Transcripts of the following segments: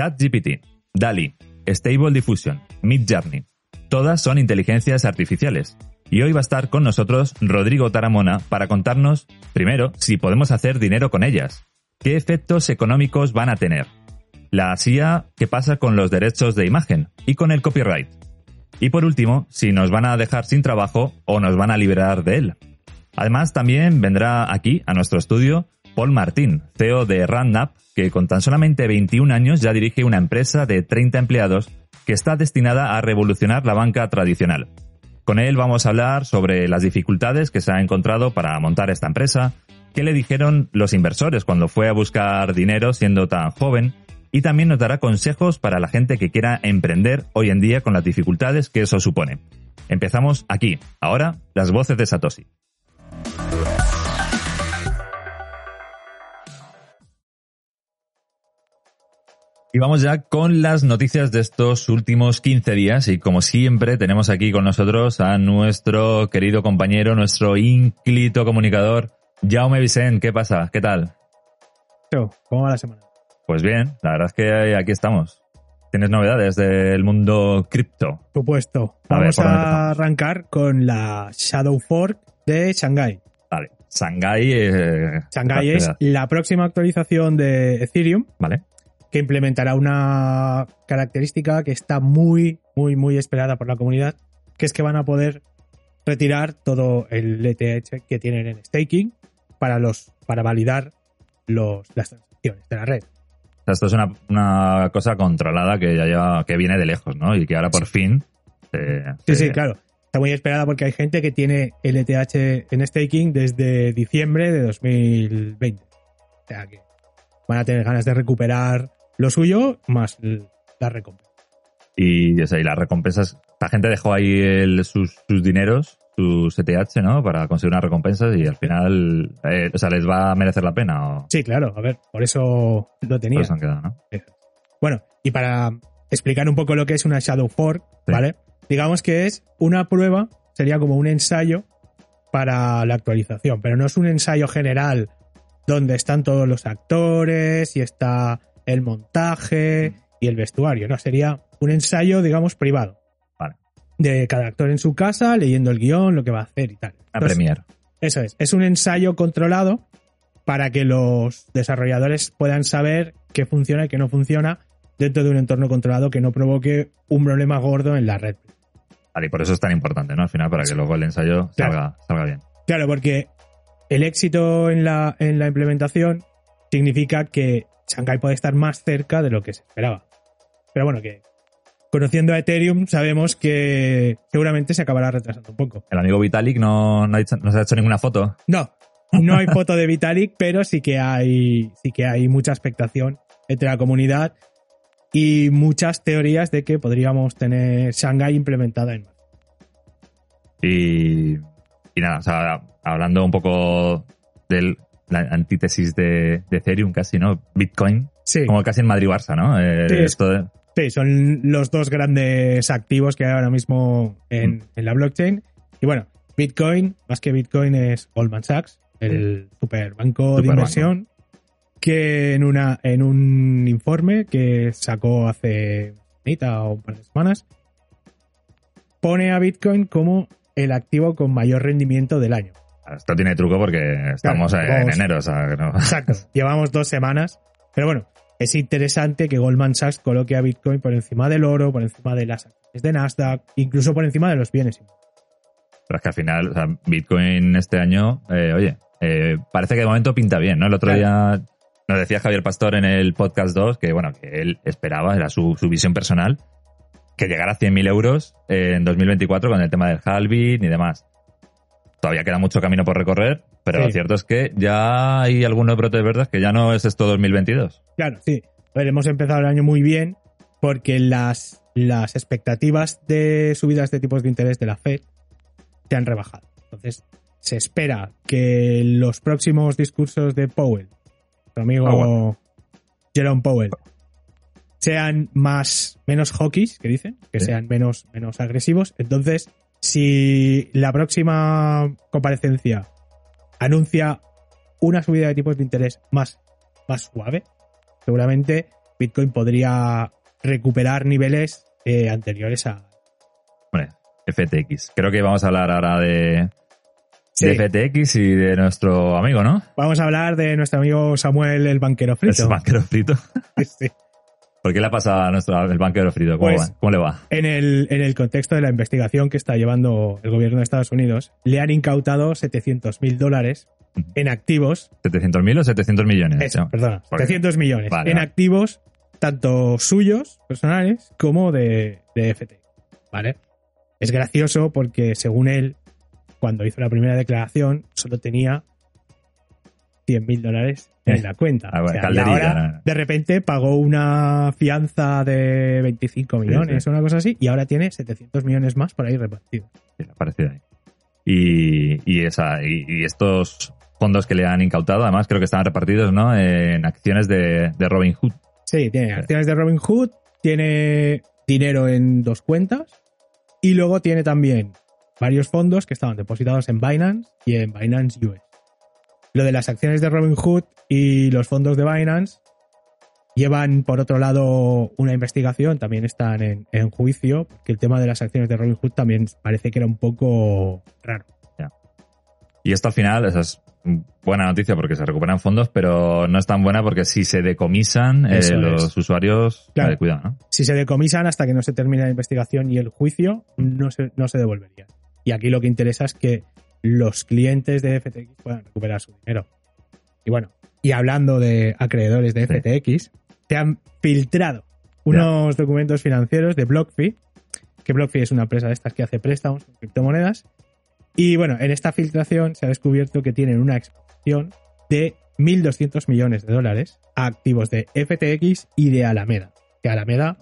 ChatGPT, DALI, Stable Diffusion, Midjourney. Todas son inteligencias artificiales. Y hoy va a estar con nosotros Rodrigo Taramona para contarnos, primero, si podemos hacer dinero con ellas, qué efectos económicos van a tener, la CIA, qué pasa con los derechos de imagen y con el copyright. Y por último, si nos van a dejar sin trabajo o nos van a liberar de él. Además, también vendrá aquí, a nuestro estudio, Paul Martín, CEO de RandNap, que con tan solamente 21 años ya dirige una empresa de 30 empleados que está destinada a revolucionar la banca tradicional. Con él vamos a hablar sobre las dificultades que se ha encontrado para montar esta empresa, qué le dijeron los inversores cuando fue a buscar dinero siendo tan joven, y también nos dará consejos para la gente que quiera emprender hoy en día con las dificultades que eso supone. Empezamos aquí, ahora, las voces de Satoshi. Y vamos ya con las noticias de estos últimos 15 días y como siempre tenemos aquí con nosotros a nuestro querido compañero, nuestro ínclito comunicador, Jaume Vicent. ¿Qué pasa? ¿Qué tal? ¿Cómo va la semana? Pues bien, la verdad es que aquí estamos. ¿Tienes novedades del mundo cripto? Supuesto. Vamos a, arrancar con la Shadow Fork de Shanghai. Vale. Shanghai, eh, Shanghai es la próxima actualización de Ethereum. Vale que implementará una característica que está muy, muy, muy esperada por la comunidad, que es que van a poder retirar todo el ETH que tienen en staking para los para validar los, las transacciones de la red. Esto es una, cosa controlada que ya lleva, que viene de lejos, ¿no? Y que ahora por fin. sí, sí, claro. Está muy esperada porque hay gente que tiene el ETH en staking desde diciembre de 2020. O sea que van a tener ganas de recuperar lo suyo más la recompensa. Y, o sea, y las recompensas, la gente dejó ahí sus, dineros, sus ETH, ¿no? Para conseguir unas recompensas y al final, eh, o sea, ¿les va a merecer la pena? O... Sí, claro, a ver, por eso lo tenía. Por eso han quedado, ¿no? Bueno, y para explicar un poco lo que es una Shadow Fork, ¿vale? Digamos que es una prueba, sería como un ensayo para la actualización, pero no es un ensayo general donde están todos los actores y está el montaje y el vestuario, ¿no? Sería un ensayo, digamos, privado. Vale. De cada actor en su casa, leyendo el guion, lo que va a hacer y tal. A premier. Eso es. Es un ensayo controlado para que los desarrolladores puedan saber qué funciona y qué no funciona dentro de un entorno controlado que no provoque un problema gordo en la red. Vale, y por eso es tan importante, ¿no? Al final, para que luego el ensayo salga, salga bien. Claro, porque el éxito en la, en la implementación significa que Shanghai puede estar más cerca de lo que se esperaba. Pero bueno, que conociendo a Ethereum sabemos que seguramente se acabará retrasando un poco. ¿El amigo Vitalik no, no, ha, se ha hecho ninguna foto? No, no hay foto de Vitalik, pero sí que hay, sí que hay mucha expectación entre la comunidad y muchas teorías de que podríamos tener Shanghai implementada en y, y nada, o sea, hablando un poco del la antítesis de, Ethereum casi, ¿no? Bitcoin. Sí. Como casi en Madrid-Barça, ¿no? Eh, sí, son los dos grandes activos que hay ahora mismo en, mm. en, la blockchain. Y bueno, Bitcoin, más que Bitcoin, es Goldman Sachs, el superbanco de inversión, que en, una, en un informe que sacó hace mitad o un par de semanas, pone a Bitcoin como el activo con mayor rendimiento del año. Esto tiene truco porque estamos en enero. Exacto. Llevamos dos semanas. Pero bueno, es interesante que Goldman Sachs coloque a Bitcoin por encima del oro, por encima de las acciones de Nasdaq, incluso por encima de los bienes. Pero es que al final, o sea, Bitcoin este año, eh, oye, eh, parece que de momento pinta bien, ¿no? El otro día nos decía Javier Pastor en el podcast 2 que, bueno, que él esperaba, era su, su visión personal, que llegara a 100.000 euros en 2024 con el tema del halving y demás. Todavía queda mucho camino por recorrer, pero lo cierto es que ya hay algunos brotes verdes que ya no es esto 2022. Claro, sí. A ver, hemos empezado el año muy bien porque las, las expectativas de subidas de tipos de interés de la Fed se han rebajado. Entonces, se espera que los próximos discursos de Powell, su amigo Jerome Powell, sean más menos hawkish, que dicen, que sean menos, menos agresivos. Entonces, si la próxima comparecencia anuncia una subida de tipos de interés más, más suave, seguramente Bitcoin podría recuperar niveles eh, anteriores a... Bueno, FTX. Creo que vamos a hablar ahora de, Sí. de FTX y de nuestro amigo, ¿no? Vamos a hablar de nuestro amigo Samuel, el banquero frito. Ese banquero frito. Sí. ¿Por qué le ha pasado a nuestro el banquero frito? ¿Cómo, Pues- va? ¿Cómo le va? En el, en el contexto de la investigación que está llevando el gobierno de Estados Unidos, le han incautado 700 mil dólares en activos. ¿700.000 o 700 millones? Eso, perdona, Porque- 700 millones Vale, en vale. activos, tanto suyos, personales, como de, de FT. ¿Vale? Es gracioso porque, según él, cuando hizo la primera declaración, solo tenía 100 mil dólares en Eh. la cuenta. Ah, bueno, O sea, y calderilla, ahora, de repente, pagó una fianza de 25 millones sí. o una cosa así, y ahora tiene 700 millones más por ahí repartidos. Sí, ahí. Y, y, esa, y, y estos fondos que le han incautado, además creo que estaban repartidos ¿no? en acciones de, de Robin Hood. Sí, tiene acciones de Robinhood, tiene dinero en dos cuentas y luego tiene también varios fondos que estaban depositados en Binance y en Binance US. Lo de las acciones de Robinhood y los fondos de Binance llevan, por otro lado, una investigación, también están en, en juicio, porque el tema de las acciones de Robinhood también parece que era un poco raro. Y esto al final esa es buena noticia porque se recuperan fondos, pero no es tan buena porque si se decomisan eh, los usuarios, Claro. cuidado, ¿no? si se decomisan hasta que no se termine la investigación y el juicio, no se, no se devolvería. Y aquí lo que interesa es que los clientes de FTX puedan recuperar su dinero. Y bueno, y hablando de acreedores de Sí. FTX, se han filtrado unos documentos financieros de BlockFi, que BlockFi es una empresa de estas que hace préstamos con criptomonedas. Y bueno, en esta filtración se ha descubierto que tienen una exposición de 1.200 millones de dólares a activos de FTX y de Alameda. Que Alameda,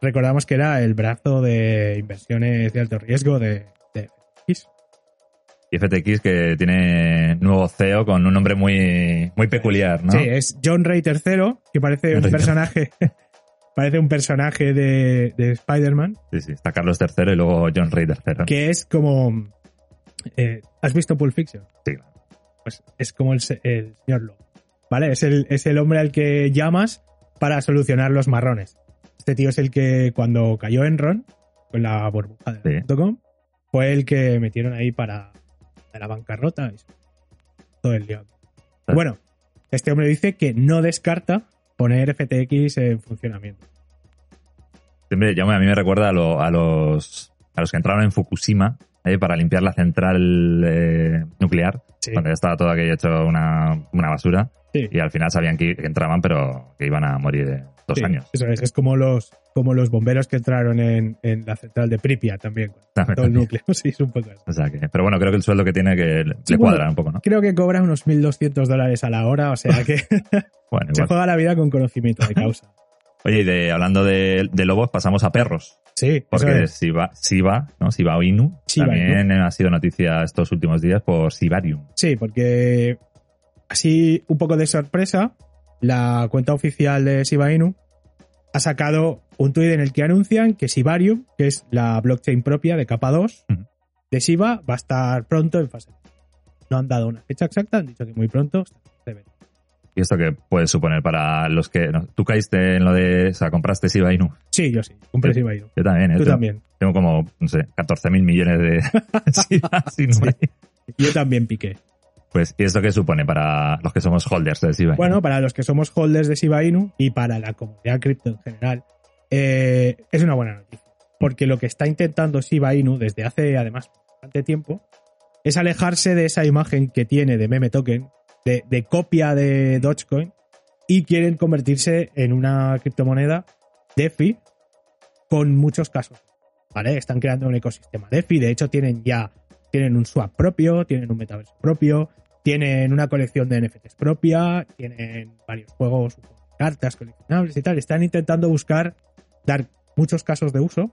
recordamos que era el brazo de inversiones de alto riesgo de. Y FTX que tiene nuevo CEO con un nombre muy, muy peculiar, ¿no? Sí, es John Ray III, que parece John un Ray personaje, parece un personaje de, de Spider-Man, sí, sí. Está Carlos III y luego John Ray III. que es como... eh, ¿Has visto Pulp Fiction? Sí. Pues es como el señor Lowe. ¿Vale? Es el, es el hombre al que llamas para solucionar los marrones. Este tío es el que cuando cayó Enron, con la burbuja de Sí. .com, fue el que metieron ahí para de la bancarrota y todo el. Ah. Bueno, este hombre dice que no descarta poner FTX en funcionamiento. Siempre, a mí me recuerda a, lo- a los, a los que entraron en Fukushima eh, para limpiar la central eh, nuclear, Sí. cuando ya estaba todo aquello hecho una, una basura. Sí. Y al final sabían que, que entraban, pero que iban a morir de dos Sí, años. Eso es, es como los, como los bomberos que entraron en, en la central de Pripyat también. Todo el núcleo. Sí, es un poco eso. O sea que, pero bueno, creo que el sueldo que tiene que le, Sí, le bueno. cuadra un poco, ¿no? Creo que cobra unos 1.200 dólares a la hora, o sea que Bueno, se juega la vida con conocimiento de causa. Oye, y de, hablando de, de lobos, pasamos a perros. Sí, Porque es. Shiba, Shiba, ¿no? Shiba Inu, Shiba también ha sido noticia estos últimos días por Shibarium. Sí, porque así un poco de sorpresa, la cuenta oficial de Shiba Inu ha sacado un tuit en el que anuncian que Shibarium, que es la blockchain propia de capa 2 Ujú. de Shiba, va a estar pronto en fase. No han dado una fecha exacta, han dicho que muy pronto. ¿Y esto qué puede suponer para los que... no, tú caíste en lo de... O sea, compraste Shiba Inu. Sí, yo sí, compré Sí. Shiba Inu. Yo también, ¿eh? Tú Tengo- también. Tengo como, no sé, 14 mil millones de Shiba Inu. Sí. Yo también piqué. Pues, ¿y esto qué supone para los que somos holders de Shiba Inu? Bueno, para los que somos holders de Shiba Inu y para la comunidad cripto en general, eh, es una buena noticia. Porque lo que está intentando Shiba Inu desde hace además bastante tiempo es alejarse de esa imagen que tiene de meme token, de, de copia de Dogecoin, y quieren convertirse en una criptomoneda DeFi con muchos casos. ¿Vale? Están creando un ecosistema DeFi, de hecho tienen ya tienen un swap propio, tienen un metaverso propio, tienen una colección de NFTs propia, tienen varios juegos, cartas coleccionables y tal. Están intentando buscar dar muchos casos de uso,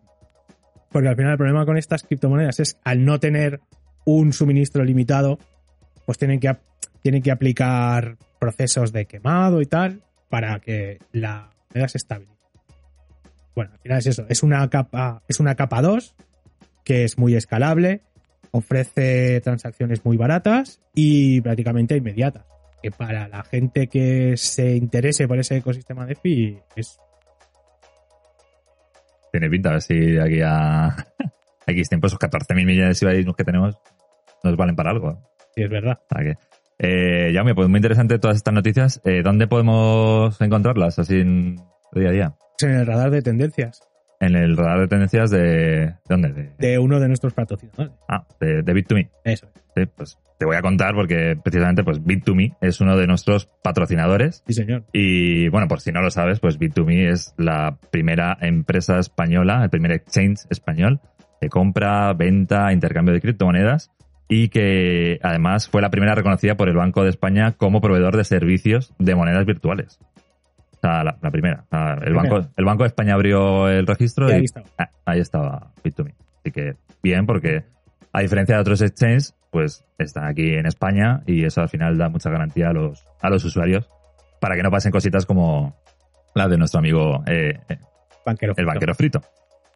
porque al final el problema con estas criptomonedas es al no tener un suministro limitado, pues tienen que, tienen que aplicar procesos de quemado y tal para que la moneda se estabilice. Bueno, al final es eso, es una capa, es una capa 2 que es muy escalable, ofrece transacciones muy baratas y prácticamente inmediatas. que para la gente que se interese por ese ecosistema DeFi es Tiene pinta, a ver si de aquí a X tiempo esos 14.000 millones de IBANs que tenemos nos valen para algo. sí, es verdad. Que, eh, Jaume, pues muy interesante todas estas noticias. Eh, ¿Dónde podemos encontrarlas así en día a día? En el radar de tendencias En el radar de tendencias de... ¿De dónde? De- de uno de nuestros patrocinadores. ah, de, de Bit2Me. Eso. es. Sí, pues te voy a contar porque precisamente pues Bit2Me es uno de nuestros patrocinadores Sí, señor. y bueno, por si no lo sabes, pues Bit2Me es la primera empresa española, el primer exchange español de compra, venta, intercambio de criptomonedas y que además fue la primera reconocida por el Banco de España como proveedor de servicios de monedas virtuales. O sea, la, la primera. O sea, el. Banco, el Banco de España abrió el registro Y y, ahí. Ah, ahí estaba Bit2Me. Así que bien, porque a diferencia de otros exchanges, pues están aquí en España y eso al final da mucha garantía a los, a los usuarios para que no pasen cositas como la de nuestro amigo eh, eh, Banquero. el banquero frito.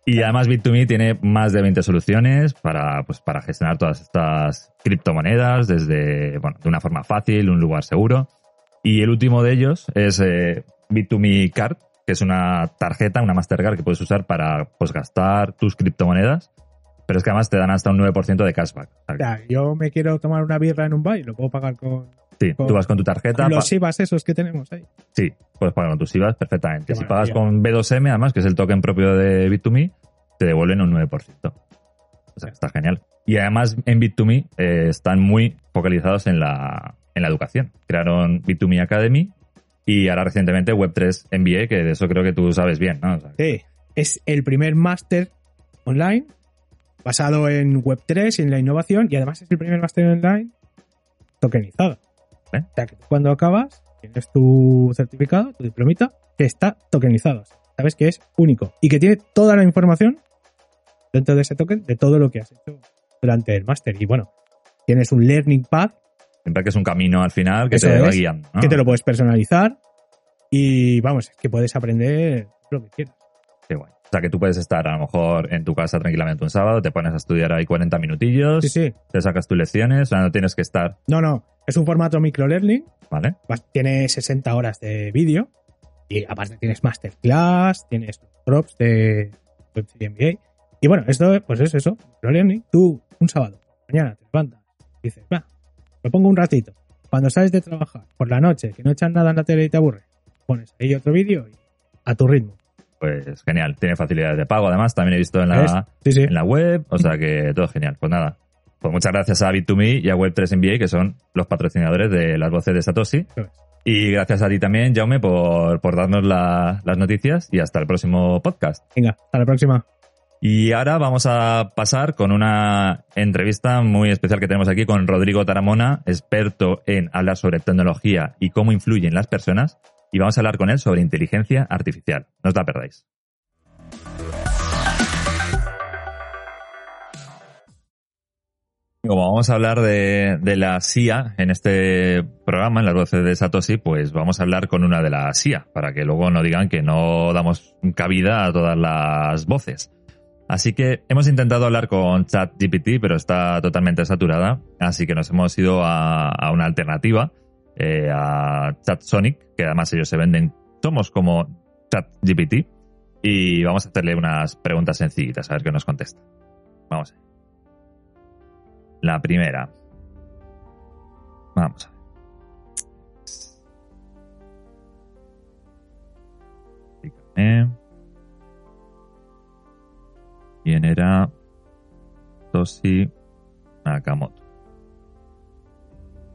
Y además Bit2Me tiene más de 20 soluciones para, pues, para gestionar todas estas criptomonedas desde, bueno, de una forma fácil, un lugar seguro. Y el último de ellos es eh, Bit2Me Card, que es una tarjeta, una Mastercard que puedes usar para pues, gastar tus criptomonedas, pero es que además te dan hasta un 9% de cashback. O sea, yo me quiero tomar una birra en un bar y lo puedo pagar con, sí, tú vas con tu tarjeta, con los IVAs esos que tenemos ahí. sí, puedes pagar con tus IVAs perfectamente. Qué si pagas con B2M, además, que es el token propio de Bit2Me, te devuelven un 9%. O sea, está genial. Y además en Bit2Me eh, están muy focalizados en la, en la educación. Crearon Bit2Me Academy y ahora recientemente Web3 MBA, que de eso creo que tú sabes bien, ¿no? O sea, Sí, es el primer máster online basado en Web3 y en la innovación y además es el primer máster online tokenizado. ¿Eh? O sea, que cuando acabas tienes tu certificado, tu diplomita, que está tokenizado. Sabes que es único y que tiene toda la información dentro de ese token de todo lo que has hecho durante el máster. Y bueno, tienes un learning path siempre que es un camino al final que Eso te va es, guiando. ¿no? que te lo puedes personalizar y vamos, que puedes aprender lo que quieras. Qué guay. O sea, que tú puedes estar a lo mejor en tu casa tranquilamente un sábado, te pones a estudiar ahí 40 minutillos, Sí, sí. te sacas tus lecciones, o sea, no tienes que estar, No, no, es un formato microlearning ¿vale? tiene 60 horas de vídeo y aparte tienes masterclass, tienes drops de Web3 MBA. Y bueno, esto pues es eso, microlearning. Tú un sábado, mañana te levantas, dices, va, lo pongo un ratito. Cuando sales de trabajar por la noche, que no echas nada en la tele y te aburre, pones ahí otro vídeo y a tu ritmo. Pues genial. Tiene facilidades de pago, además, también he visto en la, Sí, sí. en la web, o sea que todo genial. Pues nada, pues muchas gracias a Bit2Me y a Web3 MBA, que son los patrocinadores de las voces de Satoshi. Y gracias a ti también, Jaume, por, por darnos la- las noticias y hasta el próximo podcast. Venga, hasta la próxima. Y ahora vamos a pasar con una entrevista muy especial que tenemos aquí con Rodrigo Taramona, experto en hablar sobre tecnología y cómo influyen las personas. Y vamos a hablar con él sobre inteligencia artificial. No os la perdáis. Como vamos a hablar de, la CIA en este programa, en las voces de Satoshi, pues vamos a hablar con una de las CIA, para que luego no digan que no damos cabida a todas las voces. Así que hemos intentado hablar con ChatGPT, pero está totalmente saturada, así que nos hemos ido a, una alternativa, eh, a ChatSonic, que además ellos se venden, somos como ChatGPT, y vamos a hacerle unas preguntas sencillitas, a ver qué nos contesta. Vamos. La primera. Vamos a ver. ¿Quién era Toshi Nakamoto?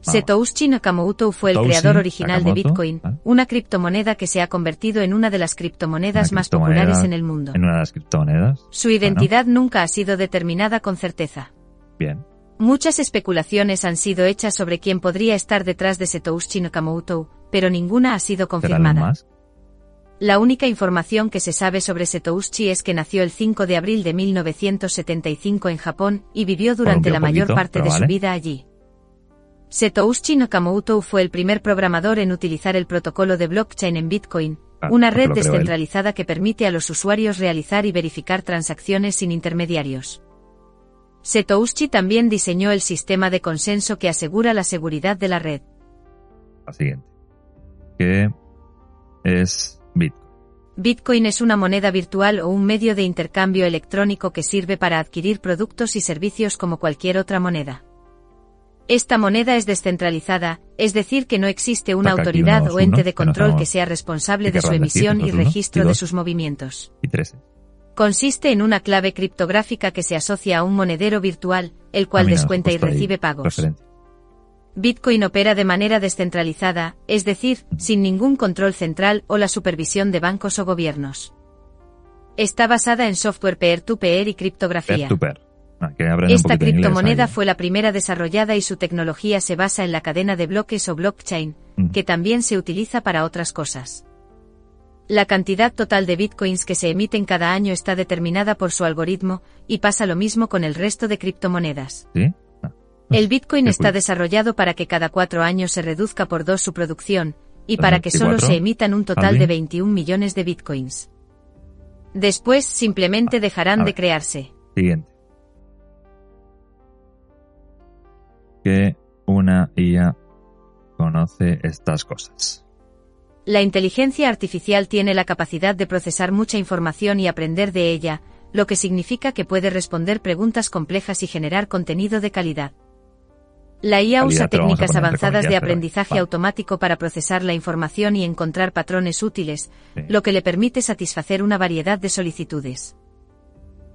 Vamos. Satoshi Nakamoto fue el creador original de Bitcoin, ¿vale? una criptomoneda que se ha convertido en una de las criptomonedas Una más criptomoneda populares en el mundo. En una de las criptomonedas. Su identidad nunca ha sido determinada con certeza. Bien. Muchas especulaciones han sido hechas sobre quién podría estar detrás de Satoshi Nakamoto, pero ninguna ha sido ¿Será Elon confirmada. La única información que se sabe sobre Satoshi es que nació el 5 de abril de 1975 en Japón y vivió durante la mayor poquito, parte de vale. su vida allí. Satoshi Nakamoto fue el primer programador en utilizar el protocolo de blockchain en Bitcoin, Ah, una pues red él. descentralizada que permite a los usuarios realizar y verificar transacciones sin intermediarios. Satoshi también diseñó el sistema de consenso que asegura la seguridad de la red. la siguiente. ¿Qué es Bitcoin? Bitcoin es una moneda virtual o un medio de intercambio electrónico que sirve para adquirir productos y servicios como cualquier otra moneda. Esta moneda es descentralizada, es decir, que no existe una autoridad o ente de control que sea responsable de su decir, emisión y uno, registro de sus movimientos. Y 13. Consiste en una clave criptográfica que se asocia a un monedero virtual, el cual Ah, descuenta y recibe pagos. Bitcoin opera de manera descentralizada, es decir, sin ningún control central o la supervisión de bancos o gobiernos. Está basada en software peer-to-peer y criptografía. Peer-to-peer. Ah, un Esta criptomoneda fue la primera desarrollada y su tecnología se basa en la cadena de bloques o blockchain, Mm. que también se utiliza para otras cosas. La cantidad total de bitcoins que se emiten cada año está determinada por su algoritmo, y pasa lo mismo con el resto de criptomonedas. ¿Sí? El bitcoin está desarrollado para que cada cuatro años se reduzca por dos su producción, y para que solo 24, se emitan un total de 21 millones de bitcoins. Después simplemente dejarán de crearse. Siguiente. Que una IA conoce estas cosas. La inteligencia artificial tiene la capacidad de procesar mucha información y aprender de ella, lo que significa que puede responder preguntas complejas y generar contenido de calidad. La IA usa técnicas avanzadas de comillas, aprendizaje automático para procesar la información y encontrar patrones útiles, Sí. lo que le permite satisfacer una variedad de solicitudes.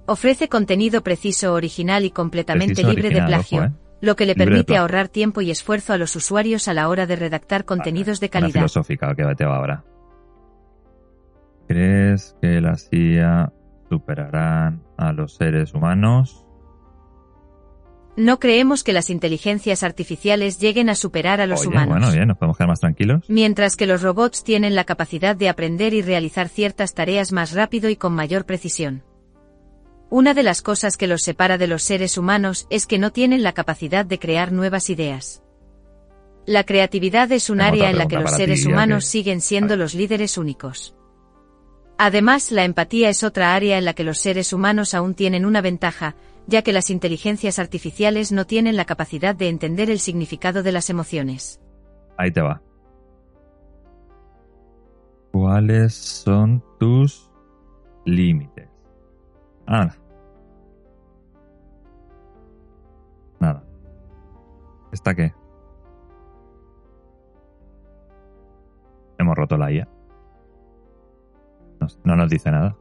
Ofrece contenido preciso, original y completamente Preciso, libre de plagio, ojo, ¿eh? lo que le Libre permite ahorrar tiempo y esfuerzo a los usuarios a la hora de redactar contenidos de Una calidad. filosófica que te va ahora. ¿Crees que las IA superarán a los seres humanos? No creemos que las inteligencias artificiales lleguen a superar a los Oye, humanos. bueno, bien, nos podemos quedar más tranquilos. Mientras que los robots tienen la capacidad de aprender y realizar ciertas tareas más rápido y con mayor precisión. Una de las cosas que los separa de los seres humanos es que no tienen la capacidad de crear nuevas ideas. La creatividad es un Tengo área en la que los ti, seres humanos que- siguen siendo los líderes únicos. Además, la empatía es otra área en la que los seres humanos aún tienen una ventaja, ya que las inteligencias artificiales no tienen la capacidad de entender el significado de las emociones. Ahí te va. ¿Cuáles son tus límites? Ah. Nada. ¿Está qué? Hemos roto la IA. Nos- no nos dice nada.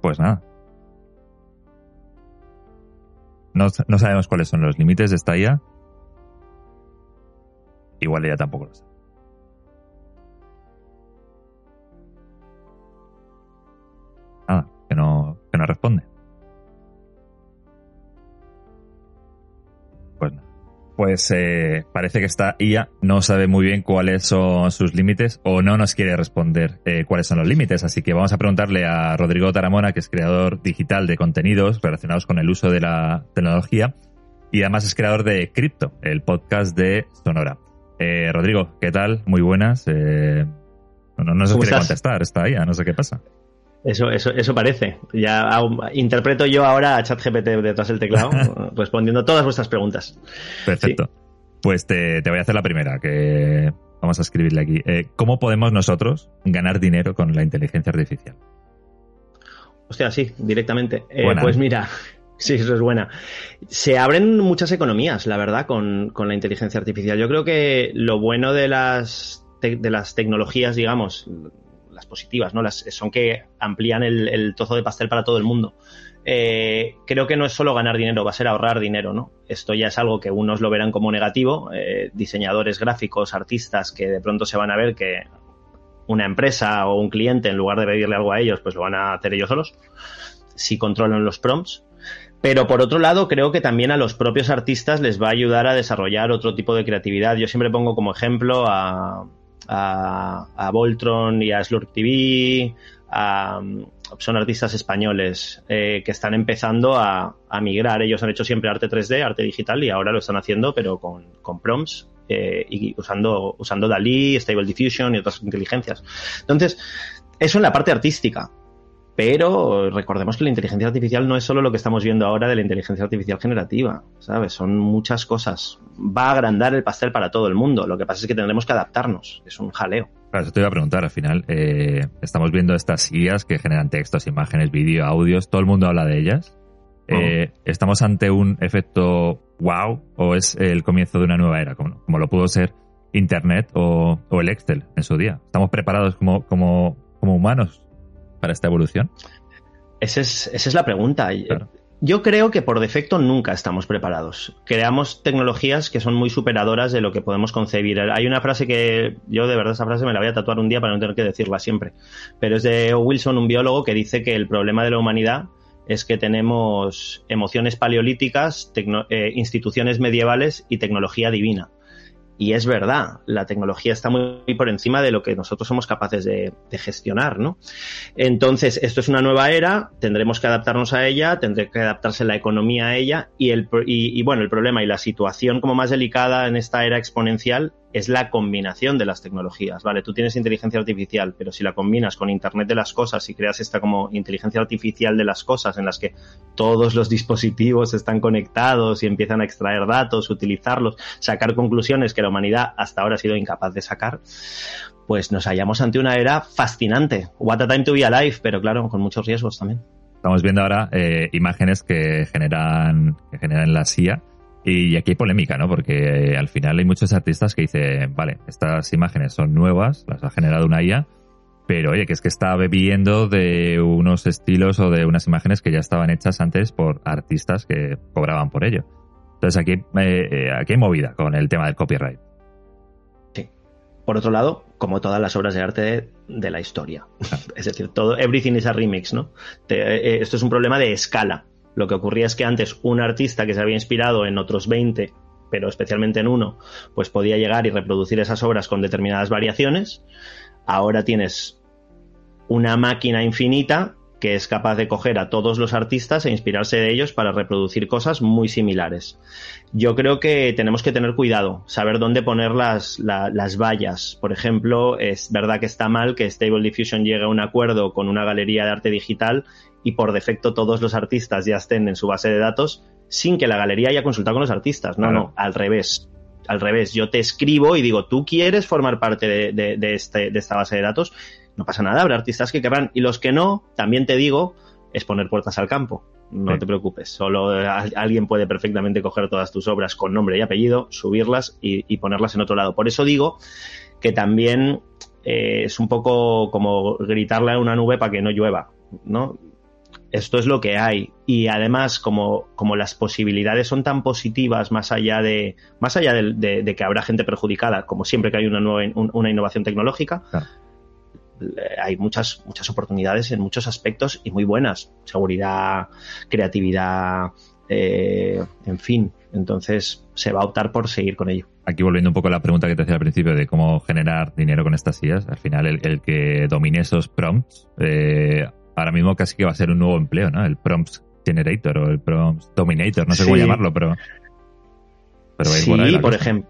Pues nada. No, no sabemos cuáles son los límites de esta IA. Igual ella tampoco lo sabe. Nada, que no, que no responde. Pues nada. Pues eh, parece que esta IA no sabe muy bien cuáles son sus límites o no nos quiere responder eh, cuáles son los límites. Así que vamos a preguntarle a Rodrigo Taramona, que es creador digital de contenidos relacionados con el uso de la tecnología y además es creador de Crypto, el podcast de Sonora. Eh, Rodrigo, ¿qué tal? Muy buenas. Eh, no, no nos ¿Cómo quiere contestar esta IA, no sé qué pasa. Eso, eso, eso parece. Ya interpreto yo ahora a ChatGPT detrás del teclado, respondiendo todas vuestras preguntas. Perfecto. Pues te, te voy a hacer la primera, que vamos a escribirle aquí. Eh, ¿Cómo podemos nosotros ganar dinero con la inteligencia artificial? Hostia, sí, directamente. Eh, pues ¿eh? mira, sí, eso es buena. Se abren muchas economías, la verdad, con, con la inteligencia artificial. Yo creo que lo bueno de las, de las tecnologías, digamos, las positivas, ¿no? Las, son que amplían el, trozo de pastel para todo el mundo. Eh, creo que no es solo ganar dinero, va a ser ahorrar dinero, ¿no? Esto ya es algo que unos lo verán como negativo, eh, diseñadores gráficos, artistas que de pronto se van a ver que una empresa o un cliente, en lugar de pedirle algo a ellos, pues lo van a hacer ellos solos, si controlan los prompts. Pero por otro lado, creo que también a los propios artistas les va a ayudar a desarrollar otro tipo de creatividad. Yo siempre pongo como ejemplo a, a, a Voltron y a Slurp TV, a- son artistas españoles eh, que están empezando a, a migrar. Ellos han hecho siempre arte 3D, arte digital, y ahora lo están haciendo, pero con, con prompts eh, y usando, usando Dalí, Stable Diffusion y otras inteligencias. Entonces, eso en la parte artística. Pero recordemos que la inteligencia artificial no es solo lo que estamos viendo ahora de la inteligencia artificial generativa, ¿sabes? Son muchas cosas. Va a agrandar el pastel para todo el mundo. Lo que pasa es que tendremos que adaptarnos. Es un jaleo. Claro, eso te iba a preguntar. Al final, eh, estamos viendo estas guías que generan textos, imágenes, vídeo, audios. Todo el mundo habla de ellas. Eh, ¿Estamos ante un efecto wow o es el comienzo de una nueva era, como, como lo pudo ser Internet o, o, el Excel en su día? ¿Estamos preparados como, como, como humanos para esta evolución? Esa es, esa es la pregunta. Claro. Yo creo que por defecto nunca estamos preparados. Creamos tecnologías que son muy superadoras de lo que podemos concebir. Hay una frase que yo de verdad esa frase me la voy a tatuar un día para no tener que decirla siempre. Pero es de Wilson, un biólogo, que dice que el problema de la humanidad es que tenemos emociones paleolíticas, eh, instituciones medievales y tecnología divina. Y es verdad, la tecnología está muy, por encima de lo que nosotros somos capaces de, gestionar, ¿no? Entonces, esto es una nueva era, tendremos que adaptarnos a ella, tendrá que adaptarse la economía a ella y, el, y bueno, el problema y la situación como más delicada en esta era exponencial es la combinación de las tecnologías, ¿vale? Tú tienes inteligencia artificial, pero si la combinas con Internet de las cosas y creas esta como inteligencia artificial de las cosas en las que todos los dispositivos están conectados y empiezan a extraer datos, utilizarlos, sacar conclusiones que la humanidad hasta ahora ha sido incapaz de sacar, pues nos hallamos ante una era fascinante. What a time to be alive, pero claro, con muchos riesgos también. Estamos viendo ahora eh, imágenes que generan, que generan la CIA y aquí hay polémica, ¿no? Porque eh, al final hay muchos artistas que dicen, vale, estas imágenes son nuevas, las ha generado una IA, pero oye, que es que está bebiendo de unos estilos o de unas imágenes que ya estaban hechas antes por artistas que cobraban por ello. Entonces aquí, eh, aquí hay movida con el tema del copyright. Sí. Por otro lado, como todas las obras de arte de, de la historia. es decir, todo, everything is a remix, ¿no? Te, eh, esto es un problema de escala. Lo que ocurría es que antes un artista que se había inspirado en otros 20, pero especialmente en uno, pues podía llegar y reproducir esas obras con determinadas variaciones. Ahora tienes una máquina infinita que es capaz de coger a todos los artistas e inspirarse de ellos para reproducir cosas muy similares. Yo creo que tenemos que tener cuidado, saber dónde poner las, la, las vallas. Por ejemplo, es verdad que está mal que Stable Diffusion llegue a un acuerdo con una galería de arte digital y por defecto todos los artistas ya estén en su base de datos sin que la galería haya consultado con los artistas. No, claro. no, al revés. Al revés, yo te escribo y digo, tú quieres formar parte de, de, de, este, de esta base de datos, no pasa nada, habrá artistas que querrán. Y los que no, también te digo, es poner puertas al campo. No sí. te preocupes, solo alguien puede perfectamente coger todas tus obras con nombre y apellido, subirlas y, y ponerlas en otro lado. Por eso digo que también eh, es un poco como gritarle a una nube para que no llueva, ¿no? Esto es lo que hay. Y además, como, como las posibilidades son tan positivas, más allá de, más allá de, de, de que habrá gente perjudicada, como siempre que hay una nueva un, una innovación tecnológica, claro. hay muchas, muchas oportunidades en muchos aspectos y muy buenas. Seguridad, creatividad, eh, en fin. Entonces se va a optar por seguir con ello. Aquí volviendo un poco a la pregunta que te hacía al principio de cómo generar dinero con estas sillas, al final el, el que domine esos prompts eh, ahora mismo casi que va a ser un nuevo empleo, ¿no? El Prompts Generator o el Prompts Dominator, no sé sí. cómo llamarlo, pero... pero sí, por, por ejemplo.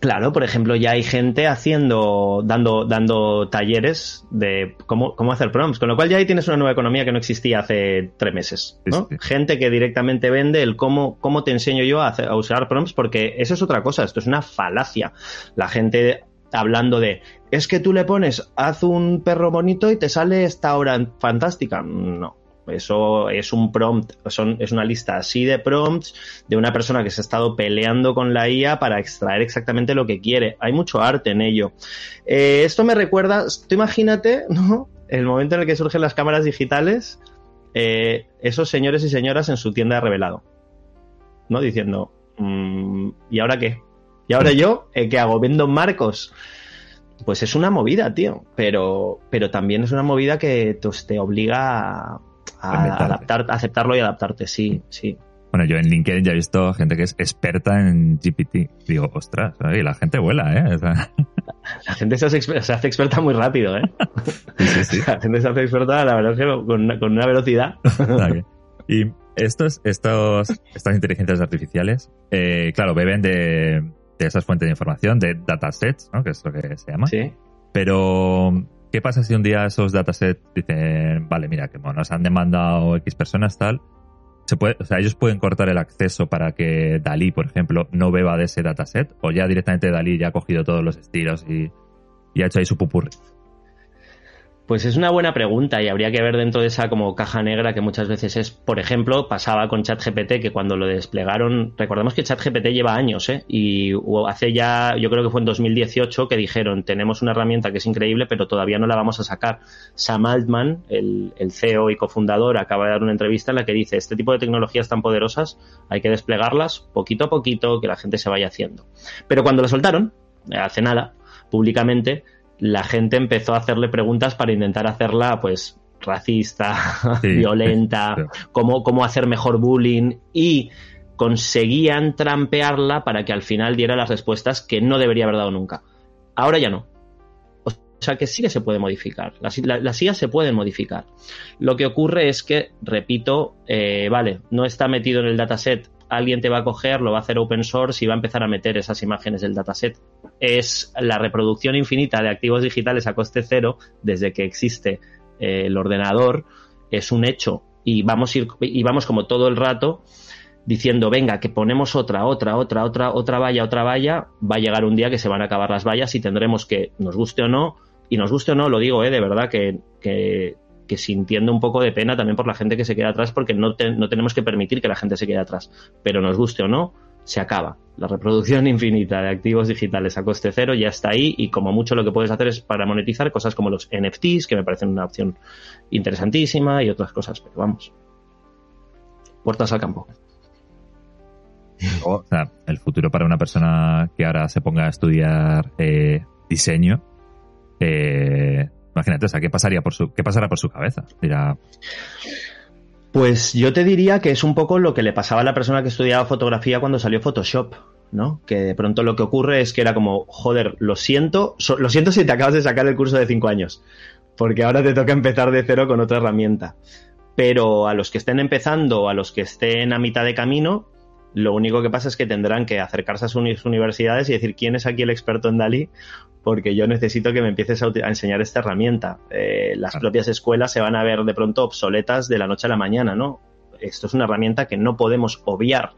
Claro, por ejemplo, ya hay gente haciendo, dando, dando talleres de cómo, cómo hacer prompts, con lo cual ya ahí tienes una nueva economía que no existía hace tres meses, ¿no? Sí, sí. Gente que directamente vende el cómo, cómo te enseño yo a, hacer, a usar prompts, porque eso es otra cosa, esto es una falacia. La gente hablando de es que tú le pones haz un perro bonito y te sale esta hora fantástica. No. Eso es un prompt, son, es una lista así de prompts de una persona que se ha estado peleando con la IA para extraer exactamente lo que quiere. Hay mucho arte en ello. Eh, esto me recuerda, tú imagínate, ¿no? El momento en el que surgen las cámaras digitales, eh, esos señores y señoras en su tienda de revelado, ¿no? Diciendo, mmm, ¿y ahora qué? ¿Y ahora yo? Eh, ¿Qué hago? ¿Vendo marcos? Pues es una movida, tío. Pero, pero también es una movida que pues, te obliga a, a adaptar, a aceptarlo y adaptarte, sí, sí. Bueno, yo en LinkedIn ya he visto gente que es experta en GPT. Digo, ostras, ¿eh? la gente vuela, ¿eh? O sea... La gente se hace, se hace, experta muy rápido, ¿eh? Sí, sí, La gente se hace experta, la verdad es que con una, con una velocidad. y estos, estos, estas inteligencias artificiales, eh, claro, beben de, de esas fuentes de información, de datasets, ¿no? Que es lo que se llama. Sí. Pero ¿qué pasa si un día esos datasets dicen, vale, mira, que nos han demandado X personas tal? Se puede, o sea, ellos pueden cortar el acceso para que Dalí, por ejemplo, no beba de ese dataset, o ya directamente Dalí ya ha cogido todos los estilos y, y ha hecho ahí su pupurri. Pues es una buena pregunta y habría que ver dentro de esa como caja negra que muchas veces es, por ejemplo, pasaba con ChatGPT que cuando lo desplegaron, recordemos que ChatGPT lleva años, ¿eh? Y hace ya, yo creo que fue en 2018 que dijeron, tenemos una herramienta que es increíble, pero todavía no la vamos a sacar. Sam Altman, el, el CEO y cofundador, acaba de dar una entrevista en la que dice, este tipo de tecnologías tan poderosas hay que desplegarlas poquito a poquito, que la gente se vaya haciendo. Pero cuando la soltaron, hace nada, públicamente, la gente empezó a hacerle preguntas para intentar hacerla, pues, racista, violenta, Cómo, cómo hacer mejor bullying y conseguían trampearla para que al final diera las respuestas que no debería haber dado nunca. Ahora ya no. O sea que sí que se puede modificar. Las, las IAS se pueden modificar. Lo que ocurre es que, repito, eh, vale, no está metido en el dataset alguien te va a coger, lo va a hacer open source y va a empezar a meter esas imágenes del dataset. Es la reproducción infinita de activos digitales a coste cero desde que existe eh, el ordenador, es un hecho. Y vamos, ir, y vamos como todo el rato diciendo, venga, que ponemos otra, otra, otra, otra, otra valla, otra valla, va a llegar un día que se van a acabar las vallas y tendremos que, nos guste o no, y nos guste o no, lo digo, eh, de verdad, que, que que sintiendo un poco de pena también por la gente que se queda atrás, porque no, no tenemos que permitir que la gente se quede atrás. Pero nos guste o no, se acaba. La reproducción infinita de activos digitales a coste cero ya está ahí y como mucho lo que puedes hacer es para monetizar cosas como los NFTs, que me parecen una opción interesantísima y otras cosas, pero vamos. Puertas al campo. O sea, el futuro para una persona que ahora se ponga a estudiar eh, diseño eh, Imagínate, o sea, ¿qué, pasaría por su, qué por su cabeza? Pues yo te diría que es un poco lo que le pasaba a la persona que estudiaba fotografía cuando salió Photoshop, ¿no? Que de pronto lo que ocurre es que era como, joder, lo siento, lo siento si te acabas de sacar el curso de cinco años, porque ahora te toca empezar de cero con otra herramienta. Pero a los que estén empezando, a los que estén a mitad de camino, lo único que pasa es que tendrán que acercarse a sus universidades y decir quién es aquí el experto en Dalí, porque yo necesito que me empieces a, enseñar esta herramienta. Eh, las propias escuelas se van a ver de pronto obsoletas de la noche a la mañana, ¿no? Esto es una herramienta que no podemos obviar.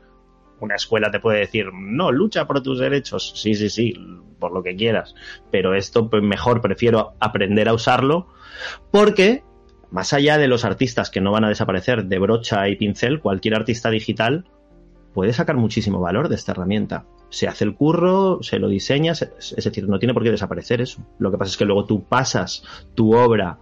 Una escuela te puede decir, no, lucha por tus derechos. Sí, sí, sí, por lo que quieras. Pero esto, pues mejor prefiero aprender a usarlo porque más allá de los artistas que no van a desaparecer de brocha y pincel, cualquier artista digital puede sacar muchísimo valor de esta herramienta. Se hace el curro, se lo diseña, es decir, no tiene por qué desaparecer eso. Lo que pasa es que luego tú pasas tu obra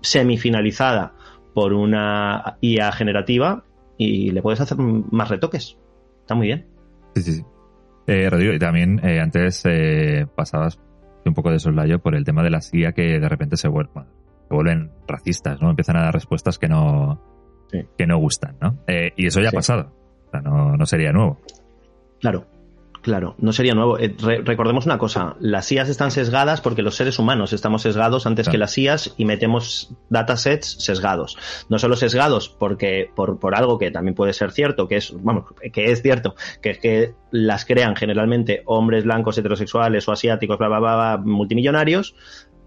semifinalizada por una IA generativa y le puedes hacer más retoques. Está muy bien. Sí, sí, sí. Eh, Rodrigo, y también eh, antes eh, pasabas un poco de soslayo por el tema de la IA que de repente se, vuelven, se vuelven racistas, ¿no? Empiezan a dar respuestas que no, que no gustan, ¿no? Eh, y eso ya ha pasado no, no sería nuevo. Claro, Claro, no sería nuevo. Eh, recordemos una cosa, las IAS están sesgadas porque los seres humanos estamos sesgados antes que las IAS y metemos datasets sesgados. No solo sesgados porque por, por algo que también puede ser cierto, que es, vamos, que es cierto, que es que las crean generalmente hombres blancos heterosexuales o asiáticos, bla, bla, bla, multimillonarios,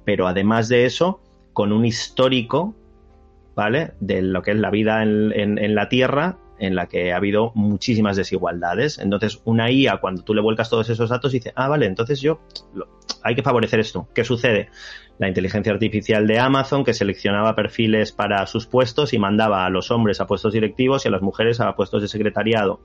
pero además de eso, con un histórico, ¿vale? De lo que es la vida en, en la Tierra en la que ha habido muchísimas desigualdades. Entonces, una IA, cuando tú le vuelcas todos esos datos, dice, ah, vale, entonces yo, hay que favorecer esto. ¿Qué sucede? La inteligencia artificial de Amazon, que seleccionaba perfiles para sus puestos y mandaba a los hombres a puestos directivos y a las mujeres a puestos de secretariado.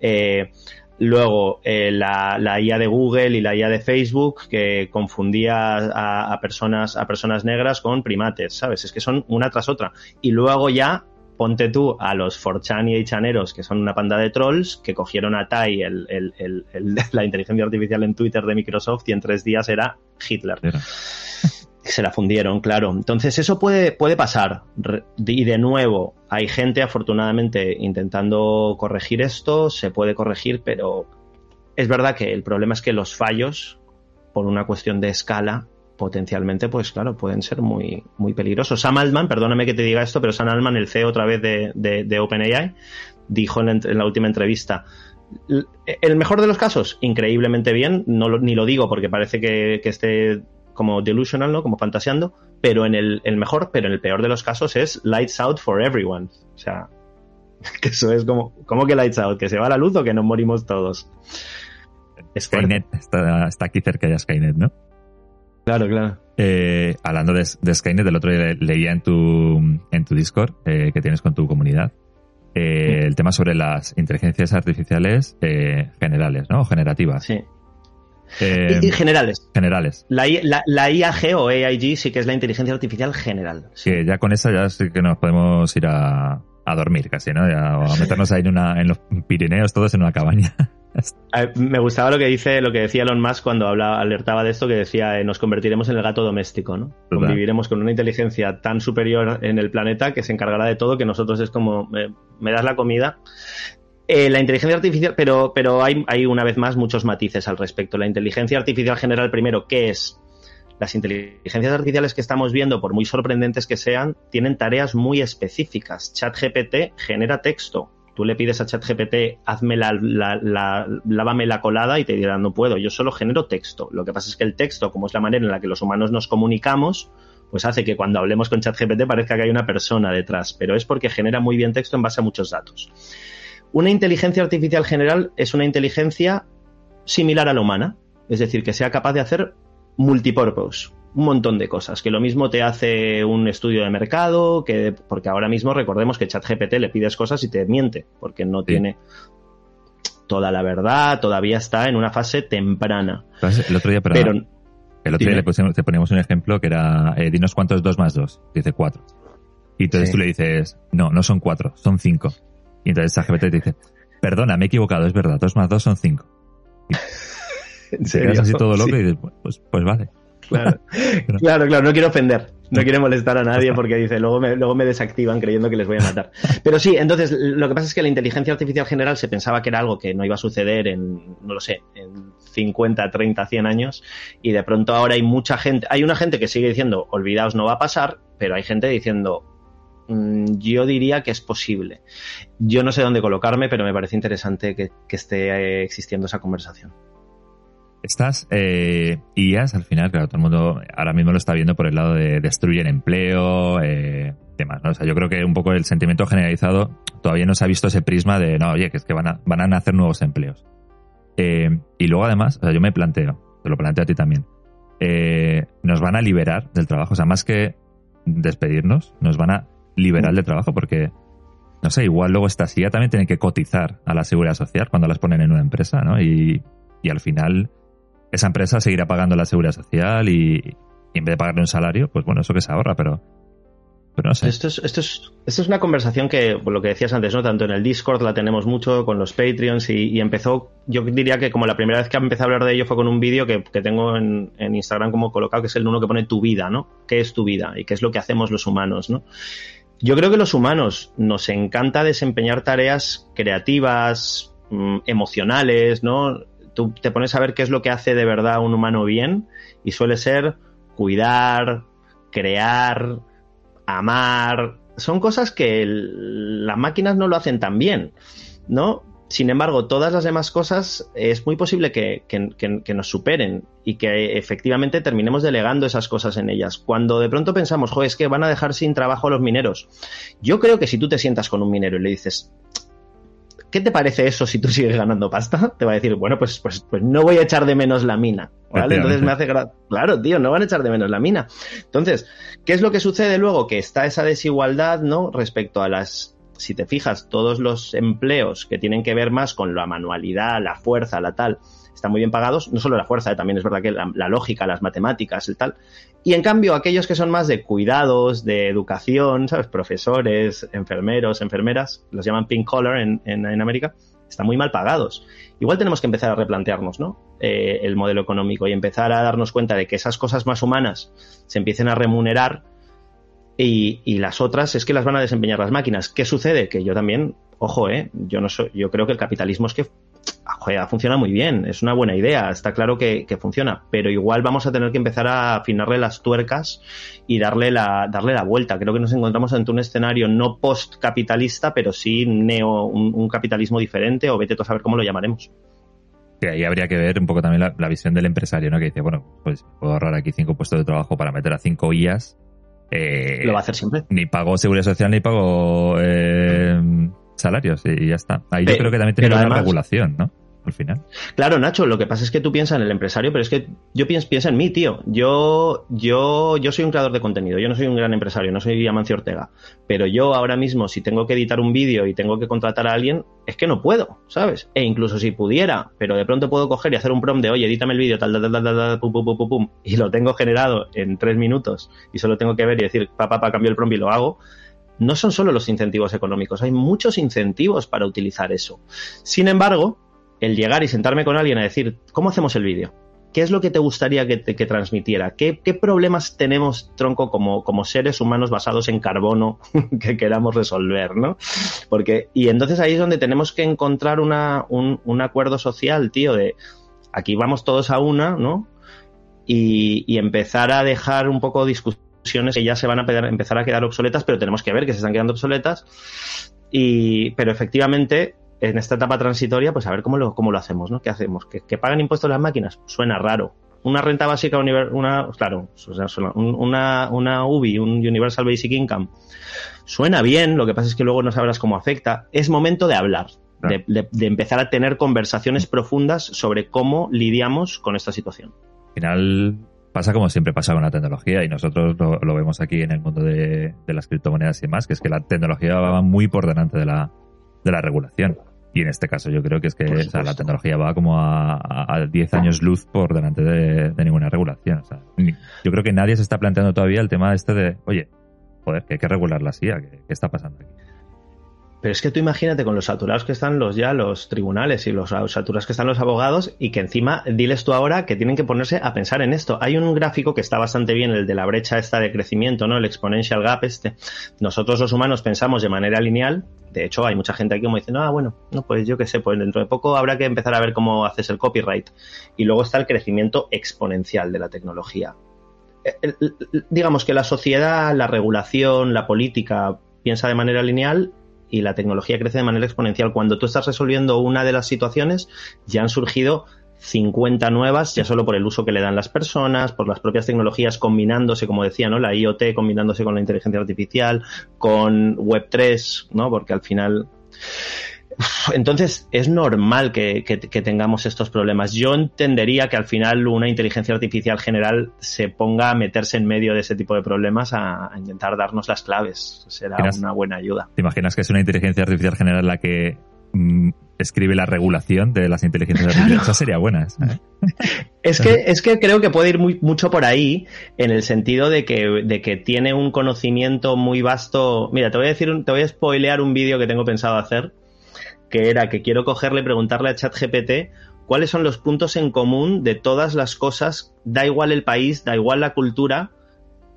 Eh, luego, eh, la, IA de Google y la IA de Facebook, que confundía a, a, personas, a personas negras con primates, ¿sabes? Es que son una tras otra. Y luego ya ponte tú a los Forchan y Chaneros, que son una panda de trolls, que cogieron a Tai, el, la inteligencia artificial en Twitter de Microsoft, y en tres días era Hitler. Se la fundieron, claro. Entonces, eso puede, puede pasar. Y de nuevo, hay gente, afortunadamente, intentando corregir esto. Se puede corregir, pero es verdad que el problema es que los fallos, por una cuestión de escala, potencialmente, pues claro, pueden ser muy, muy peligrosos. Sam Altman, perdóname que te diga esto, pero Sam Altman, el CEO otra vez de, de, OpenAI, dijo en la, última entrevista, el mejor de los casos, increíblemente bien, no ni lo digo porque parece que, esté como delusional, ¿no? Como fantaseando, pero en el, el mejor, pero en el peor de los casos es lights out for everyone. O sea, que eso es como, ¿cómo que lights out? ¿Que se va la luz o que nos morimos todos? Skynet está, está, aquí cerca ya Skynet, ¿no? Claro, claro. Eh, hablando de, Skynet, el otro día leía en tu, en tu Discord eh, que tienes con tu comunidad eh, el tema sobre las inteligencias artificiales generales, ¿no? Generativas. Sí. y, generales. Generales. La, la, IAG o AIG sí que es la inteligencia artificial general. Que ya con esa ya sí que nos podemos ir a, a dormir casi, ¿no? o a meternos ahí en, una, en los Pirineos todos en una cabaña. Me gustaba lo que dice, lo que decía Elon Musk cuando hablaba, alertaba de esto, que decía eh, nos convertiremos en el gato doméstico, ¿no? Conviviremos con una inteligencia tan superior en el planeta que se encargará de todo que nosotros es como me das la comida. Eh, la inteligencia artificial, pero, pero hay, hay una vez más muchos matices al respecto. La inteligencia artificial general, primero, ¿qué es? Las inteligencias artificiales que estamos viendo, por muy sorprendentes que sean, tienen tareas muy específicas. ChatGPT genera texto Tú le pides a ChatGPT, hazme la, la, lávame la colada y te dirá, no puedo, yo solo genero texto. Lo que pasa es que el texto, como es la manera en la que los humanos nos comunicamos, pues hace que cuando hablemos con ChatGPT parezca que hay una persona detrás, pero es porque genera muy bien texto en base a muchos datos. Una inteligencia artificial general es una inteligencia similar a la humana, es decir, que sea capaz de hacer multipurpose, un montón de cosas, que lo mismo te hace un estudio de mercado, que porque ahora mismo recordemos que ChatGPT le pides cosas y te miente, porque no tiene toda la verdad, todavía está en una fase temprana. el otro día, pero el otro día le te poníamos un ejemplo que era, eh, dinos cuánto es 2 más 2, dice 4. Y entonces tú le dices, no, no son 4, son 5. Y entonces ChatGPT te dice, perdona, me he equivocado, es verdad, 2 más 2 son 5. Se quedas así todo loco y dices, pues, pues vale. Claro. claro, claro, no quiero ofender, no quiero molestar a nadie porque dice, luego me, luego me desactivan creyendo que les voy a matar. Pero sí, entonces lo que pasa es que la inteligencia artificial general se pensaba que era algo que no iba a suceder en, no lo sé, en 50, 30, 100 años y de pronto ahora hay mucha gente, hay una gente que sigue diciendo, olvidaos, no va a pasar, pero hay gente diciendo, mm, yo diría que es posible. Yo no sé dónde colocarme, pero me parece interesante que, que esté eh, existiendo esa conversación. Estas eh, IAs, al final, claro, todo el mundo ahora mismo lo está viendo por el lado de destruyen empleo, eh, ¿no? O sea, yo creo que un poco el sentimiento generalizado todavía no se ha visto ese prisma de, no, oye, que es que van a, van a nacer nuevos empleos. Eh, y luego, además, o sea, yo me planteo, te lo planteo a ti también, eh, nos van a liberar del trabajo, o sea, más que despedirnos, nos van a liberar del trabajo porque, no sé, igual luego esta IA también tiene que cotizar a la seguridad social cuando las ponen en una empresa, ¿no? Y, y al final esa empresa seguirá pagando la seguridad social y, en vez de pagarle un salario, pues bueno, eso que se ahorra, pero, pero no sé. Esto es, esto, es, esto es una conversación que, por lo que decías antes, ¿no? Tanto en el Discord la tenemos mucho, con los Patreons, y, empezó, yo diría que como la primera vez que empecé a hablar de ello fue con un vídeo que, tengo en, en, Instagram como colocado, que es el uno que pone tu vida, ¿no? ¿Qué es tu vida? Y qué es lo que hacemos los humanos, ¿no? Yo creo que los humanos nos encanta desempeñar tareas creativas, mm, emocionales, ¿no? Tú te pones a ver qué es lo que hace de verdad un humano bien y suele ser cuidar, crear, amar. Son cosas que las máquinas no lo hacen tan bien, ¿no? Sin embargo, todas las demás cosas es muy posible que, nos superen y que efectivamente terminemos delegando esas cosas en ellas. Cuando de pronto pensamos, joder, es que van a dejar sin trabajo a los mineros. Yo creo que si tú te sientas con un minero y le dices, ¿qué te parece eso si tú sigues ganando pasta? Te va a decir, bueno, pues, pues, pues no voy a echar de menos la mina. ¿vale? Entonces me hace Claro, tío, no van a echar de menos la mina. Entonces, ¿qué es lo que sucede luego? Que está esa desigualdad, ¿no? Respecto a las. Si te fijas, todos los empleos que tienen que ver más con la manualidad, la fuerza, la tal, están muy bien pagados, no solo la fuerza, también es verdad que la, lógica, las matemáticas, el tal. Y en cambio, aquellos que son más de cuidados, de educación, ¿sabes? Profesores, enfermeros, enfermeras, los llaman pink collar en, en, América, están muy mal pagados. Igual tenemos que empezar a replantearnos, ¿no? Eh, el modelo económico y empezar a darnos cuenta de que esas cosas más humanas se empiecen a remunerar y, y, las otras es que las van a desempeñar las máquinas. ¿Qué sucede? Que yo también, ojo, eh, yo no soy, yo creo que el capitalismo es que joder, funciona muy bien, es una buena idea, está claro que, funciona, pero igual vamos a tener que empezar a afinarle las tuercas y darle la, darle la vuelta. Creo que nos encontramos ante un escenario no post-capitalista, pero sí neo, un, capitalismo diferente, o vete tú a saber cómo lo llamaremos. Que ahí habría que ver un poco también la, la visión del empresario, ¿no? Que dice, bueno, pues puedo ahorrar aquí cinco puestos de trabajo para meter a cinco IAs. Eh, Lo va a hacer siempre. Ni pago seguridad social ni pago eh, salarios y ya está. Ahí yo creo que también tiene que pero haber además- regulación, ¿no? Al final. Claro, Nacho, lo que pasa es que tú piensas en el empresario, pero es que yo pienso, piensa en mí, tío. Yo, yo, yo soy un creador de contenido, yo no soy un gran empresario, no soy Amancio Ortega. Pero yo ahora mismo, si tengo que editar un vídeo y tengo que contratar a alguien, es que no puedo, ¿sabes? E incluso si pudiera, pero de pronto puedo coger y hacer un prompt de, oye, edítame el vídeo, tal, tal, tal, tal, tal, pum, pum, pum, pum, pum, y lo tengo generado en tres minutos y solo tengo que ver y decir, pa, pa, pa, cambio el prompt y lo hago. No son solo los incentivos económicos, hay muchos incentivos para utilizar eso. Sin embargo, el llegar y sentarme con alguien a decir, ¿cómo hacemos el vídeo? ¿Qué es lo que te gustaría que, que transmitiera? ¿Qué, qué problemas tenemos, tronco, como, como seres humanos basados en carbono que queramos resolver, ¿no? Porque, y entonces ahí es donde tenemos que encontrar una, un, un acuerdo social, tío, de aquí vamos todos a una, ¿no? Y, y empezar a dejar un poco discusiones que ya se van a pedar- empezar a quedar obsoletas, pero tenemos que ver que se están quedando obsoletas. Y, pero efectivamente, en esta etapa transitoria, pues a ver cómo lo, cómo lo hacemos, ¿no? ¿Qué hacemos? ¿Que, que pagan impuestos las máquinas? Suena raro. Una renta básica, una, claro, una, una UBI, un Universal Basic Income, suena bien, lo que pasa es que luego no sabrás cómo afecta. Es momento de hablar, de, de- de empezar a tener conversaciones profundas sobre cómo lidiamos con esta situación. Al final pasa como siempre pasa con la tecnología y nosotros lo, lo vemos aquí en el mundo de, de las criptomonedas y demás, que es que la tecnología va muy por delante de la, de la regulación. Y en este caso yo creo que es que o sea, la tecnología va como a, a a 10 años luz por delante de, de ninguna regulación. O sea, yo creo que nadie se está planteando todavía el tema este de, oye, joder, que hay que regular la CIA, ¿qué, qué está pasando aquí? Pero es que tú imagínate con los saturados que están los ya los tribunales y los saturados que están los abogados y que encima diles tú ahora que tienen que ponerse a pensar en esto. Hay un gráfico que está bastante bien, el de la brecha esta de crecimiento, ¿no? El exponential gap este. Nosotros los humanos pensamos de manera lineal. De hecho, hay mucha gente aquí como dice, no, ah, bueno, no, pues yo qué sé, pues dentro de poco habrá que empezar a ver cómo haces el copyright. Y luego está el crecimiento exponencial de la tecnología. Eh, el- digamos que la sociedad, la regulación, la política piensa de manera lineal y la tecnología crece de manera exponencial. Cuando tú estás resolviendo una de las situaciones, ya han surgido 50 nuevas, ya solo por el uso que le dan las personas, por las propias tecnologías combinándose, como decía, ¿no? La IoT combinándose con la inteligencia artificial, con Web3, ¿no? Porque al final. Entonces, es normal que, que- que tengamos estos problemas. Yo entendería que al final una inteligencia artificial general se ponga a meterse en medio de ese tipo de problemas a, a intentar darnos las claves. Será una buena ayuda. ¿Te imaginas que es una inteligencia artificial general la que mm, escribe la regulación de las inteligencias artificiales? Esa sería buena. ¿eh? Es que, es que creo que puede ir muy, mucho por ahí, en el sentido de que, de que tiene un conocimiento muy vasto. Mira, te voy a decir, un- te voy a spoilear un vídeo que tengo pensado hacer, que era que quiero cogerle y preguntarle a ChatGPT cuáles son los puntos en común de todas las cosas, da igual el país, da igual la cultura,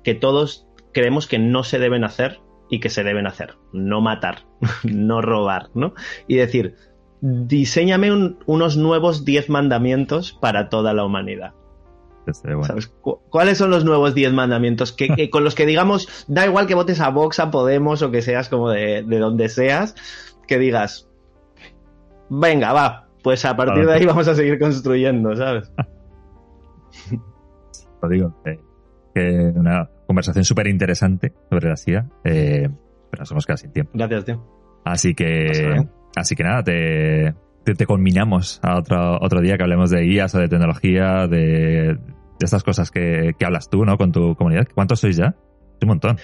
que todos creemos que no se deben hacer y que se deben hacer. No matar, no robar, ¿no? Y decir, diséñame un- unos nuevos 10 mandamientos para toda la humanidad. Bueno. ¿Sabes? Cu- ¿Cuáles son los nuevos 10 mandamientos que, que- con los que digamos, da igual que votes a Vox, a Podemos o que seas como de, de donde seas, que digas, venga, va, pues a partir de ahí vamos a seguir construyendo, ¿sabes? Lo digo. eh, que una conversación súper interesante sobre la CIA, eh, pero nos hemos quedado sin tiempo. Gracias, tío. Así que, nada. así que nada, te, te, te conminamos a otro, otro día que hablemos de guías o de tecnología, de, de estas cosas que, que hablas tú, ¿no? Con tu comunidad. ¿Cuántos sois ya? Un montón.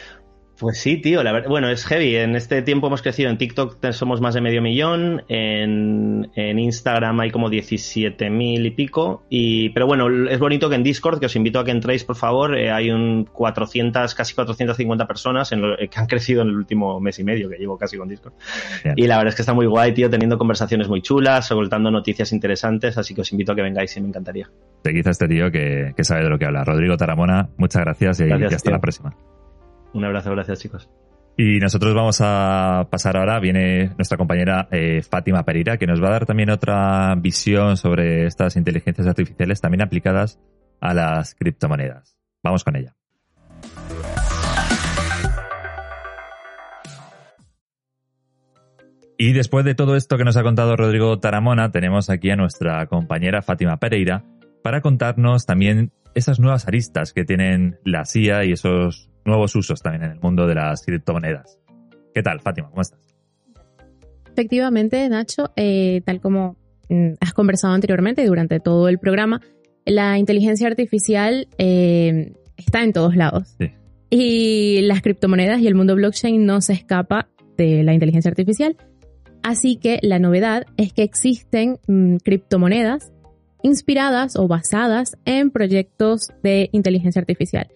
Pues sí, tío, la verdad, bueno, es heavy. En este tiempo hemos crecido. En TikTok te- somos más de medio millón. En, en Instagram hay como 17.000 y pico. Y, pero bueno, es bonito que en Discord, que os invito a que entréis, por favor, eh, hay un 400, casi 450 personas en lo- eh, que han crecido en el último mes y medio que llevo casi con Discord. Bien. Y la verdad es que está muy guay, tío, teniendo conversaciones muy chulas, soltando noticias interesantes. Así que os invito a que vengáis y me encantaría. Seguid a este tío que, que sabe de lo que habla. Rodrigo Taramona, muchas gracias y, Gracias, y hasta tío. la próxima. Un abrazo, gracias, chicos. Y nosotros vamos a pasar ahora, viene nuestra compañera eh, Fátima Pereira, que nos va a dar también otra visión sobre estas inteligencias artificiales también aplicadas a las criptomonedas. Vamos con ella. Y después de todo esto que nos ha contado Rodrigo Taramona, tenemos aquí a nuestra compañera Fátima Pereira para contarnos también esas nuevas aristas que tienen la CIA y esos nuevos usos también en el mundo de las criptomonedas. ¿Qué tal, Fátima? ¿Cómo estás? Efectivamente, Nacho, eh, tal como mm, has conversado anteriormente durante todo el programa, la inteligencia artificial eh, está en todos lados. Sí. Y las criptomonedas y el mundo blockchain no se escapa de la inteligencia artificial. Así que la novedad es que existen mm, criptomonedas inspiradas o basadas en proyectos de inteligencia artificial.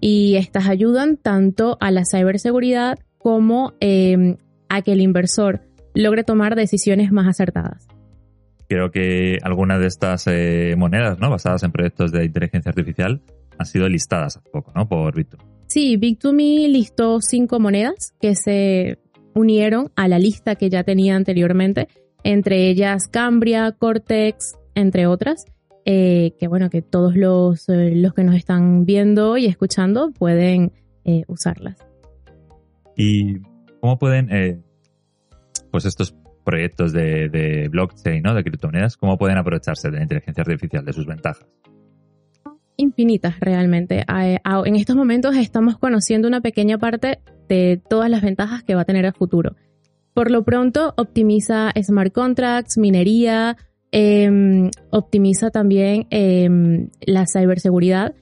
Y estas ayudan tanto a la ciberseguridad como eh, a que el inversor logre tomar decisiones más acertadas. Creo que algunas de estas eh, monedas, ¿no? Basadas en proyectos de inteligencia artificial han sido listadas hace poco, ¿no? Por Bit2Me. Sí, Bit2Me listó cinco monedas que se unieron a la lista que ya tenía anteriormente, entre ellas Cambria, Cortex, entre otras. Eh, que bueno, que todos los, eh, los, que nos están viendo y escuchando pueden eh, usarlas. ¿Y cómo pueden, pues estos proyectos de, de, blockchain, ¿no? de criptomonedas, cómo pueden aprovecharse de la inteligencia artificial, de sus ventajas? Infinitas realmente. En estos momentos estamos conociendo una pequeña parte de todas las ventajas que va a tener a futuro. Por lo pronto, optimiza smart contracts, minería, eh, optimiza también eh, la ciberseguridad.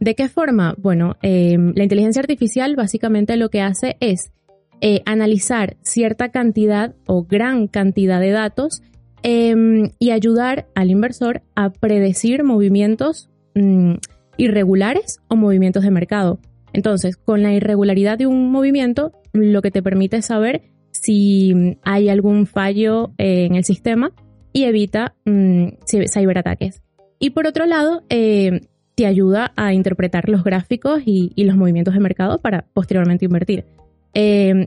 ¿De qué forma? Bueno, eh, la inteligencia artificial básicamente lo que hace es eh, analizar cierta cantidad o gran cantidad de datos em, y ayudar al inversor a predecir movimientos mmm, irregulares o movimientos de mercado. Entonces, con la irregularidad de un movimiento, lo que te permite es saber si hay algún fallo en el sistema y evita mmm, ciberataques. Y por otro lado, eh, te ayuda a interpretar los gráficos y, y, los movimientos de mercado para posteriormente invertir. Eh,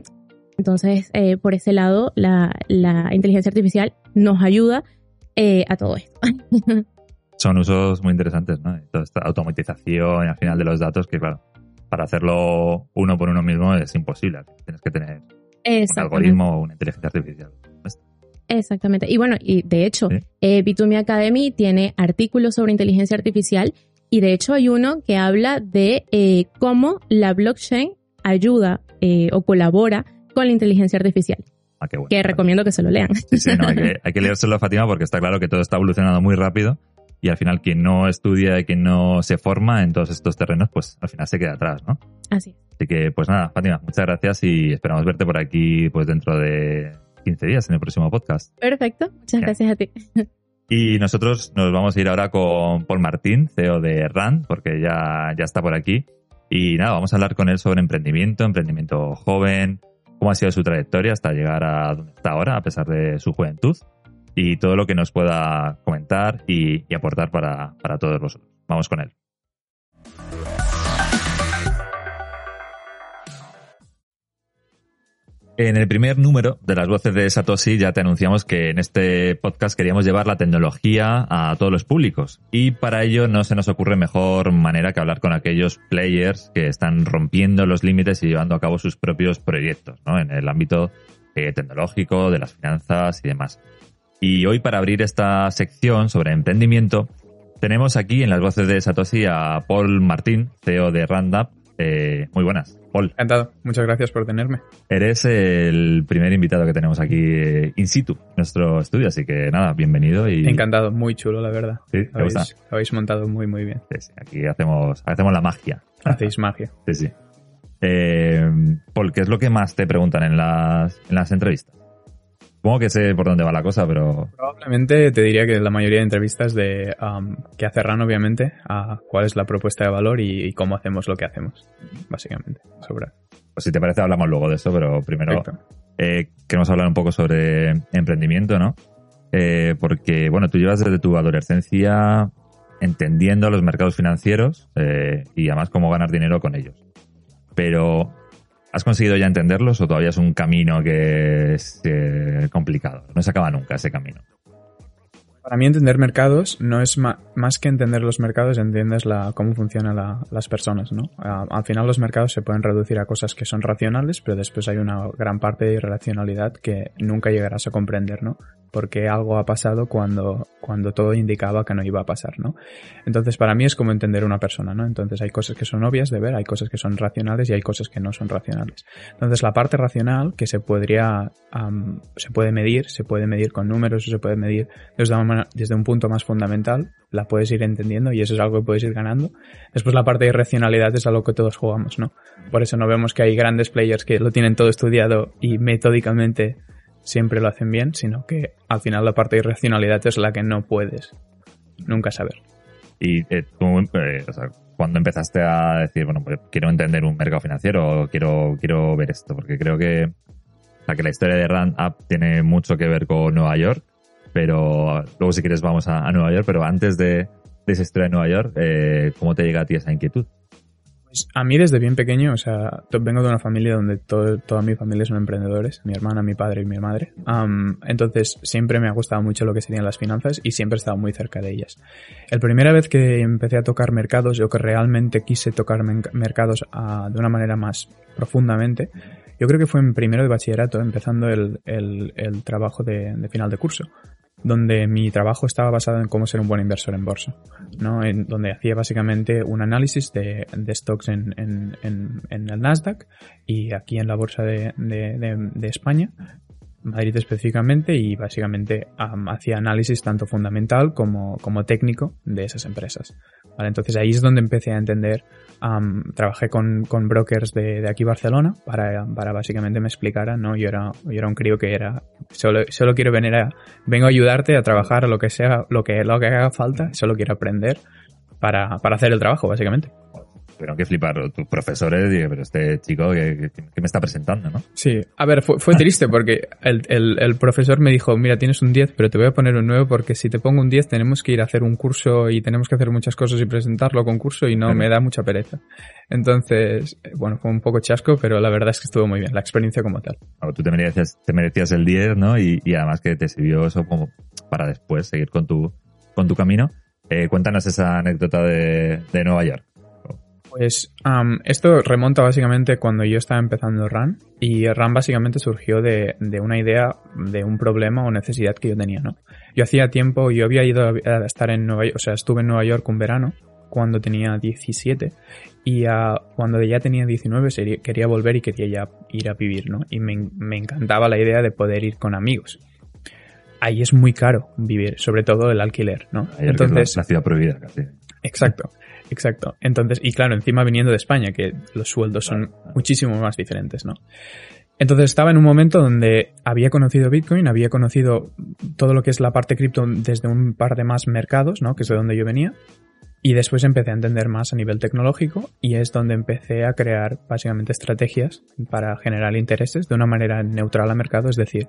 entonces, eh, por ese lado, la, la, inteligencia artificial nos ayuda eh, a todo esto. Son usos muy interesantes, ¿no? Toda esta automatización al final de los datos, que claro, para hacerlo uno por uno mismo es imposible. Tienes que tener un algoritmo o una inteligencia artificial. Exactamente. Y bueno, y de hecho, sí. eh, Bitumi Academy tiene artículos sobre inteligencia artificial y de hecho hay uno que habla de eh, cómo la blockchain ayuda eh, o colabora con la inteligencia artificial. Ah, bueno, que recomiendo que se lo lean. Sí, sí, no, hay, que, hay que leérselo, Fatima, porque está claro que todo está evolucionando muy rápido y al final quien no estudia y quien no se forma en todos estos terrenos, pues al final se queda atrás, ¿no? Así. Así que, pues nada, Fátima, muchas gracias y esperamos verte por aquí pues dentro de 15 días en el próximo podcast. Perfecto, muchas gracias a ti. Y nosotros nos vamos a ir ahora con Paul Martín, CEO de RAND, porque ya, ya está por aquí. Y nada, vamos a hablar con él sobre emprendimiento, emprendimiento joven, cómo ha sido su trayectoria hasta llegar a donde está ahora, a pesar de su juventud, y todo lo que nos pueda comentar y, y aportar para, para todos vosotros. Vamos con él. En el primer número de las voces de Satoshi ya te anunciamos que en este podcast queríamos llevar la tecnología a todos los públicos y para ello no se nos ocurre mejor manera que hablar con aquellos players que están rompiendo los límites y llevando a cabo sus propios proyectos ¿no? en el ámbito eh, tecnológico, de las finanzas y demás. Y hoy para abrir esta sección sobre emprendimiento tenemos aquí en las voces de Satoshi a Paul Martín, CEO de Randup. Eh, muy buenas. Paul. Encantado. Muchas gracias por tenerme. Eres el primer invitado que tenemos aquí eh, in situ nuestro estudio, así que nada, bienvenido y... Encantado, muy chulo, la verdad. Sí, ¿te habéis, gusta? habéis montado muy, muy bien. Sí, sí, aquí hacemos, hacemos la magia. Hacéis magia. Sí, sí. Eh, Paul, ¿qué es lo que más te preguntan en las, en las entrevistas? Supongo que sé por dónde va la cosa, pero... Probablemente te diría que la mayoría de entrevistas de um, qué hace RAN, obviamente, a cuál es la propuesta de valor y, y, cómo hacemos lo que hacemos, básicamente. Sobre... Pues si te parece hablamos luego de eso, pero primero eh, queremos hablar un poco sobre emprendimiento, ¿no? Eh, porque, bueno, tú llevas desde tu adolescencia entendiendo los mercados financieros eh, y además cómo ganar dinero con ellos. Pero ¿Has conseguido ya entenderlos o todavía es un camino que es eh, complicado? No se acaba nunca ese camino. Para mí entender mercados no es más que entender los mercados, entiendes la, cómo funcionan las personas, ¿no? al final los mercados se pueden reducir a cosas que son racionales, pero después hay una gran parte de irracionalidad que nunca llegarás a comprender, ¿no? Porque algo ha pasado cuando, cuando todo indicaba que no iba a pasar, ¿no? Entonces para mí es como entender una persona, ¿no? Entonces hay cosas que son obvias de ver, hay cosas que son racionales y hay cosas que no son racionales. Entonces la parte racional que se podría, se puede medir, se puede medir con números, se puede medir desde una desde un punto más fundamental, la puedes ir entendiendo y eso es algo que puedes ir ganando. Después la parte de irracionalidad es algo que todos jugamos, ¿no? Por eso no vemos que hay grandes players que lo tienen todo estudiado y metódicamente siempre lo hacen bien, sino que al final la parte de irracionalidad es la que no puedes nunca saber. Y eh, tú, eh, cuando empezaste a decir, bueno, pues quiero entender un mercado financiero, quiero, quiero ver esto, porque creo que, que la historia de Rand App tiene mucho que ver con Nueva York pero luego si quieres vamos a, Nueva York, pero antes de, esa historia de Nueva York, eh, ¿cómo te llega a ti esa inquietud? Pues a mí desde bien pequeño, o sea, vengo de una familia donde toda mi familia son emprendedores, mi hermana, mi padre y mi madre. entonces siempre me ha gustado mucho lo que serían las finanzas y siempre he estado muy cerca de ellas. La primera vez que empecé a tocar mercados, yo que realmente quise tocar mercados ah, de una manera más profundamente, yo creo que fue en primero de bachillerato, empezando el, trabajo de, final de curso donde mi trabajo estaba basado en cómo ser un buen inversor en bolsa, ¿no? En, donde hacía básicamente un análisis de, stocks en, el Nasdaq y aquí en la bolsa de, España, Madrid específicamente, y básicamente hacía análisis tanto fundamental como, como técnico de esas empresas. ¿vale? Entonces ahí es donde empecé a entender trabajé con, con brokers de, de, aquí Barcelona para, para básicamente me explicaran, ¿no? Yo era, yo era un crío que era, solo, solo quiero venir a, vengo a ayudarte a trabajar lo que sea, lo que, lo que haga falta, solo quiero aprender para, para hacer el trabajo, básicamente tuvieron que flipar tus profesores y pero este chico que, me está presentando, ¿no? Sí, a ver, fue, triste porque el, el, profesor me dijo, mira, tienes un 10, pero te voy a poner un 9 porque si te pongo un 10 tenemos que ir a hacer un curso y tenemos que hacer muchas cosas y presentarlo con curso y no, me da mucha pereza. Entonces, bueno, fue un poco chasco, pero la verdad es que estuvo muy bien, la experiencia como tal. tú te merecías, te merecías el 10, ¿no? Y, y además que te sirvió eso como para después seguir con tu, con tu camino. Eh, cuéntanos esa anécdota de, de Nueva York. Pues esto remonta básicamente cuando yo estaba empezando RAN y RAN básicamente surgió de, una idea de un problema o necesidad que yo tenía, ¿no? Yo hacía tiempo, yo había ido a estar en Nueva York, o sea, estuve en Nueva York un verano cuando tenía 17 y cuando ya tenía 19 quería volver y quería ya ir a vivir, ¿no? Y me, me encantaba la idea de poder ir con amigos ahí es muy caro vivir, sobre todo el alquiler, ¿no? Entonces, la, ciudad prohibida casi. Exacto. Exacto. Entonces, y claro, encima viniendo de España, que los sueldos son muchísimo más diferentes, ¿no? Entonces estaba en un momento donde había conocido Bitcoin, había conocido todo lo que es la parte cripto desde un par de más mercados, ¿no? Que es de donde yo venía. Y después empecé a entender más a nivel tecnológico y es donde empecé a crear básicamente estrategias para generar intereses de una manera neutral al mercado, es decir,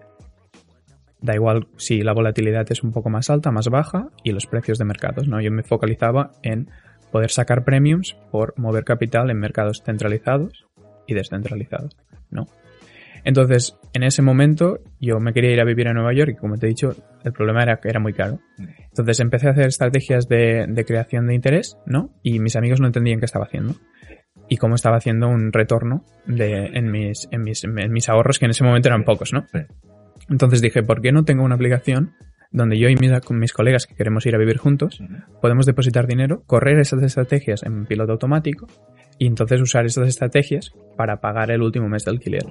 da igual si la volatilidad es un poco más alta, más baja y los precios de mercados, ¿no? Yo me focalizaba en poder sacar premiums por mover capital en mercados centralizados y descentralizados, ¿no? Entonces, en ese momento yo me quería ir a vivir a Nueva York y como te he dicho, el problema era que era muy caro. Entonces empecé a hacer estrategias de, creación de interés, ¿no? Y mis amigos no entendían qué estaba haciendo. Y cómo estaba haciendo un retorno de, en, mis, en, mis, en mis ahorros, que en ese momento eran pocos, ¿no? Entonces dije, ¿por qué no tengo una aplicación donde yo y mis, mis colegas que queremos ir a vivir juntos podemos depositar dinero, correr esas estrategias en piloto automático y entonces usar esas estrategias para pagar el último mes de alquiler.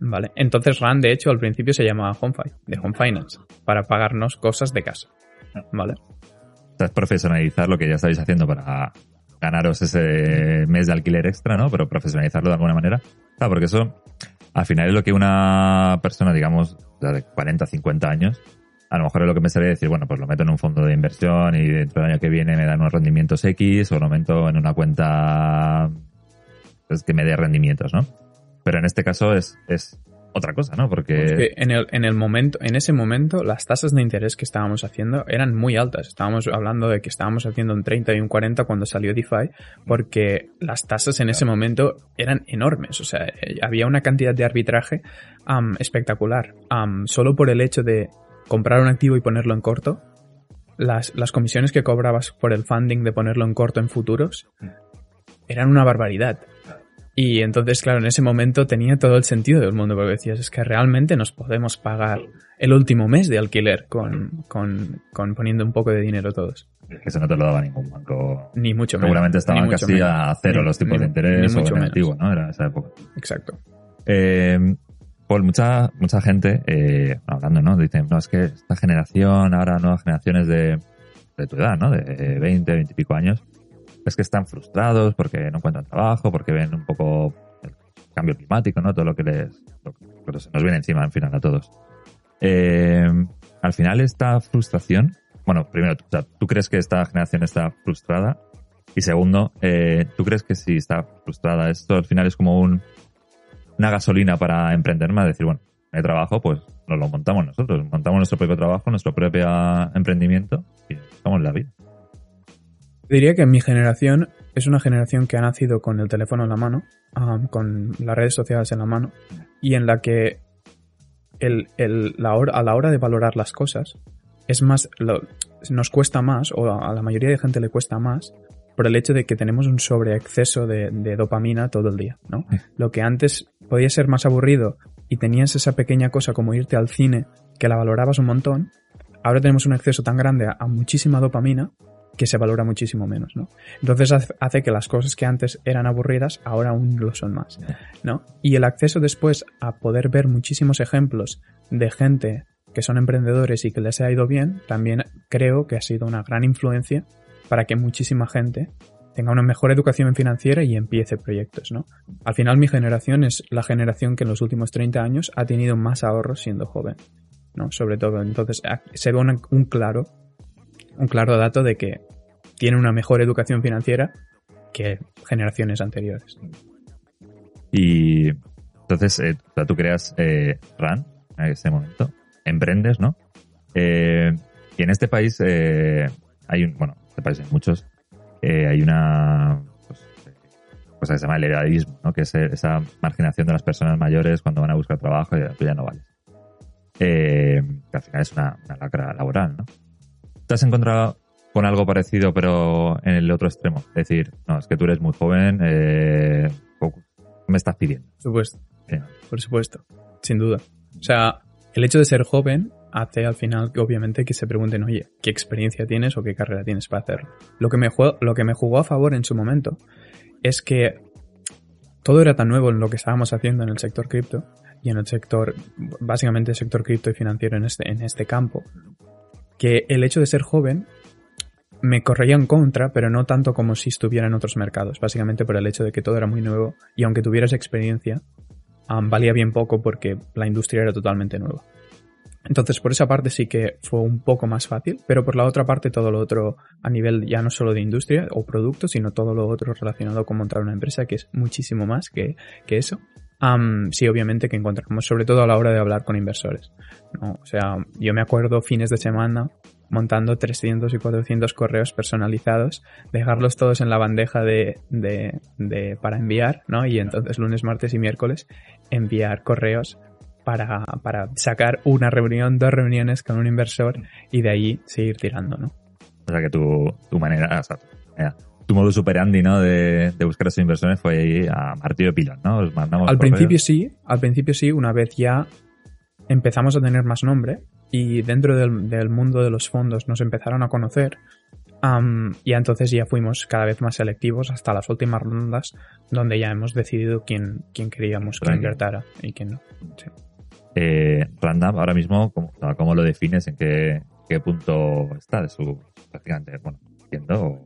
Vale, entonces RAN de hecho al principio se llamaba HomeFi, de Home Finance, para pagarnos cosas de casa. Vale. Es profesionalizar lo que ya estáis haciendo para ganaros ese mes de alquiler extra, ¿no? Pero profesionalizarlo de alguna manera. Claro, porque eso al final es lo que una persona, digamos, de 40, 50 años, a lo mejor es lo que me sale decir, bueno, pues lo meto en un fondo de inversión y dentro del año que viene me dan unos rendimientos X o lo meto en una cuenta pues, que me dé rendimientos, ¿no? Pero en este caso es, es otra cosa, ¿no? Porque... en, el, en el momento, en ese momento, las tasas de interés que estábamos haciendo eran muy altas. Estábamos hablando de que estábamos haciendo un 30 y un 40 cuando salió DeFi, porque las tasas en ese momento eran enormes. O sea, eh, había una cantidad de arbitraje espectacular. solo por el hecho de comprar un activo y ponerlo en corto, las, las comisiones que cobrabas por el funding de ponerlo en corto en futuros eran una barbaridad. Y entonces, claro, en ese momento tenía todo el sentido del mundo, porque decías, es que realmente nos podemos pagar el último mes de alquiler con, con, con poniendo un poco de dinero todos. Eso no te lo daba ningún banco. Ni mucho menos. Seguramente estaban casi menos. a cero Ni- los tipos ni- de interés ni o mucho negativo, menos. ¿no? Era esa época. Exacto. Eh, Paul, mucha, mucha gente, eh, hablando, ¿no? Dicen, no, es que esta generación, ahora nuevas generaciones de, de tu edad, ¿no? De 20, 20 y pico años, es que están frustrados porque no encuentran trabajo, porque ven un poco el cambio climático, ¿no? Todo lo que les, lo que nos viene encima, en final, a todos. Eh, al final, esta frustración, bueno, primero, o ¿tú crees que esta generación está frustrada? Y segundo, eh, ¿tú crees que si está frustrada, esto al final es como un, una gasolina para emprender más? Decir, bueno, no hay trabajo, pues nos lo montamos nosotros, montamos nuestro propio trabajo, nuestro propio emprendimiento y estamos en la vida. Diría que mi generación es una generación que ha nacido con el teléfono en la mano, um, con las redes sociales en la mano, y en la que el, el- la hora, a la hora de valorar las cosas es más, lo- nos cuesta más, o a la mayoría de gente le cuesta más, por el hecho de que tenemos un sobreexceso de, de dopamina todo el día, ¿no? Lo que antes podía ser más aburrido y tenías esa pequeña cosa como irte al cine que la valorabas un montón, ahora tenemos un acceso tan grande a, a muchísima dopamina que se valora muchísimo menos, ¿no? Entonces hace- que las cosas que antes eran aburridas ahora aún lo son más, ¿no? Y el acceso después a poder ver muchísimos ejemplos de gente que son emprendedores y que les ha ido bien, también creo que ha sido una gran influencia para que muchísima gente tenga una mejor educación financiera y empiece proyectos, ¿no? Al final mi generación es la generación que en los últimos 30 años ha tenido más ahorros siendo joven, ¿no? Sobre todo, entonces se ve un claro, un claro dato de que tiene una mejor educación financiera que generaciones anteriores. Y entonces, eh, tú creas eh, RAN en ese momento, emprendes, ¿no? Eh, y en este país eh, hay un, bueno, en este país hay muchos, eh, hay una pues, eh, cosa que se llama el edadismo, ¿no? Que es esa marginación de las personas mayores cuando van a buscar trabajo y ya, tú ya no vales. Eh, que al final es una, una lacra laboral, ¿no? ¿Te has encontrado con algo parecido pero en el otro extremo? Es decir, no, es que tú eres muy joven, eh, poco- ¿qué me estás pidiendo? Por supuesto. Sí. Por supuesto, sin duda. O sea, el hecho de ser joven hace al final que obviamente que se pregunten, oye, ¿qué experiencia tienes o qué carrera tienes para hacerlo? Lo que me jugó, lo que me jugó a favor en su momento es que todo era tan nuevo en lo que estábamos haciendo en el sector cripto y en el sector, básicamente el sector cripto y financiero en este, en este campo, que el hecho de ser joven me corría en contra, pero no tanto como si estuviera en otros mercados, básicamente por el hecho de que todo era muy nuevo y aunque tuvieras experiencia, valía bien poco porque la industria era totalmente nueva. Entonces, por esa parte sí que fue un poco más fácil, pero por la otra parte todo lo otro a nivel ya no solo de industria o producto, sino todo lo otro relacionado con montar una empresa, que es muchísimo más que, que eso. Sí, obviamente que encontramos, sobre todo a la hora de hablar con inversores. O sea, yo me acuerdo fines de semana montando 300 y 400 correos personalizados, dejarlos todos en la bandeja de, de, de- para enviar, ¿no? Y entonces lunes, martes y miércoles enviar correos para, para sacar una reunión, dos reuniones con un inversor y de ahí seguir tirando, ¿no? O sea que tu, tu manera, o sea, tu, manera, tu modus operandi, ¿no? De, de buscar a esos inversores fue ahí a martillo de pilón, ¿no? Os mandamos Al principio sí, al principio sí, una vez ya empezamos a tener más nombre y dentro del, del mundo de los fondos nos empezaron a conocer y entonces ya fuimos cada vez más selectivos hasta las últimas rondas donde ya hemos decidido quién, quién queríamos que invertara y quién no. Sí. Eh, Random, ahora mismo, ¿cómo, lo defines? ¿En qué, qué punto está de su prácticamente? Bueno, entiendo.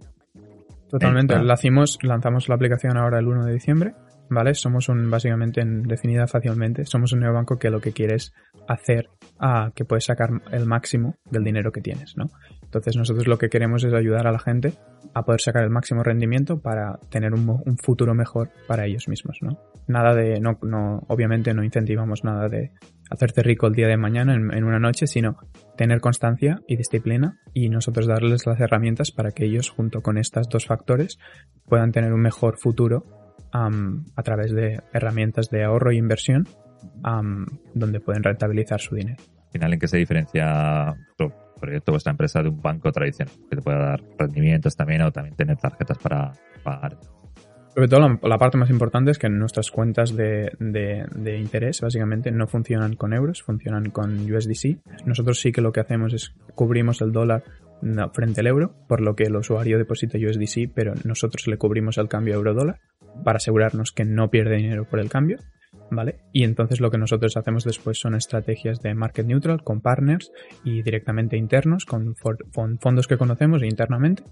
Totalmente. Está. La hicimos, lanzamos la aplicación ahora el 1 de diciembre, ¿vale? Somos un, básicamente, en, definida fácilmente, somos un neobanco que lo que quiere es hacer a que puedes sacar el máximo del dinero que tienes, ¿no? Entonces nosotros lo que queremos es ayudar a la gente a poder sacar el máximo rendimiento para tener un, un futuro mejor para ellos mismos, ¿no? Nada de, no, no, obviamente no incentivamos nada de hacerte rico el día de mañana en, en una noche, sino tener constancia y disciplina y nosotros darles las herramientas para que ellos, junto con estos dos factores, puedan tener un mejor futuro a través de herramientas de ahorro e inversión donde pueden rentabilizar su dinero. Al final, ¿en qué se diferencia? O proyecto, vuestra empresa de un banco tradicional, que te pueda dar rendimientos también o también tener tarjetas para pagar. Sobre todo la, la, parte más importante es que nuestras cuentas de, de, de, interés básicamente no funcionan con euros, funcionan con USDC. Nosotros sí que lo que hacemos es cubrimos el dólar frente al euro, por lo que el usuario deposita USDC, pero nosotros le cubrimos el cambio euro-dólar para asegurarnos que no pierde dinero por el cambio. ¿Vale? Y entonces lo que nosotros hacemos después son estrategias de market neutral con partners y directamente internos, con fondos que conocemos internamente.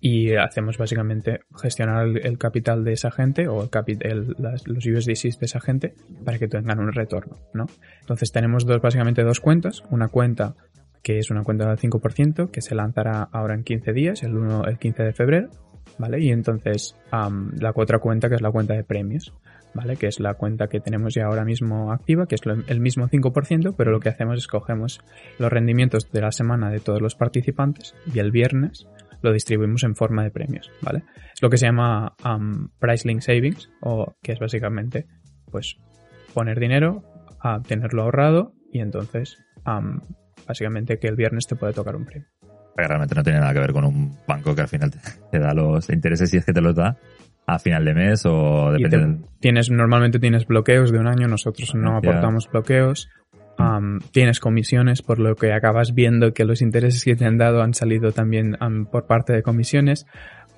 Y hacemos básicamente gestionar el, capital de esa gente o el, el las, los USDCs de esa gente para que tengan un retorno, ¿no? Entonces tenemos dos, básicamente dos cuentas. Una cuenta que es una cuenta del 5% que se lanzará ahora en 15 días, el, 1, el 15 de febrero, ¿vale? Y entonces la otra cuenta que es la cuenta de premios, ¿vale? Que es la cuenta que tenemos ya ahora mismo activa, que es el mismo 5%, pero lo que hacemos es cogemos los rendimientos de la semana de todos los participantes y el viernes lo distribuimos en forma de premios, ¿vale? Es lo que se llama Link Savings, o que es básicamente, pues, poner dinero, a tenerlo ahorrado y entonces básicamente que el viernes te puede tocar un premio. Realmente no tiene nada que ver con un banco que al final te, da los intereses si es que te los da a final de mes o depende tienes Normalmente tienes bloqueos de un año, nosotros no aportamos bloqueos. Tienes comisiones, por lo que acabas viendo que los intereses que te han dado han salido también por parte de comisiones,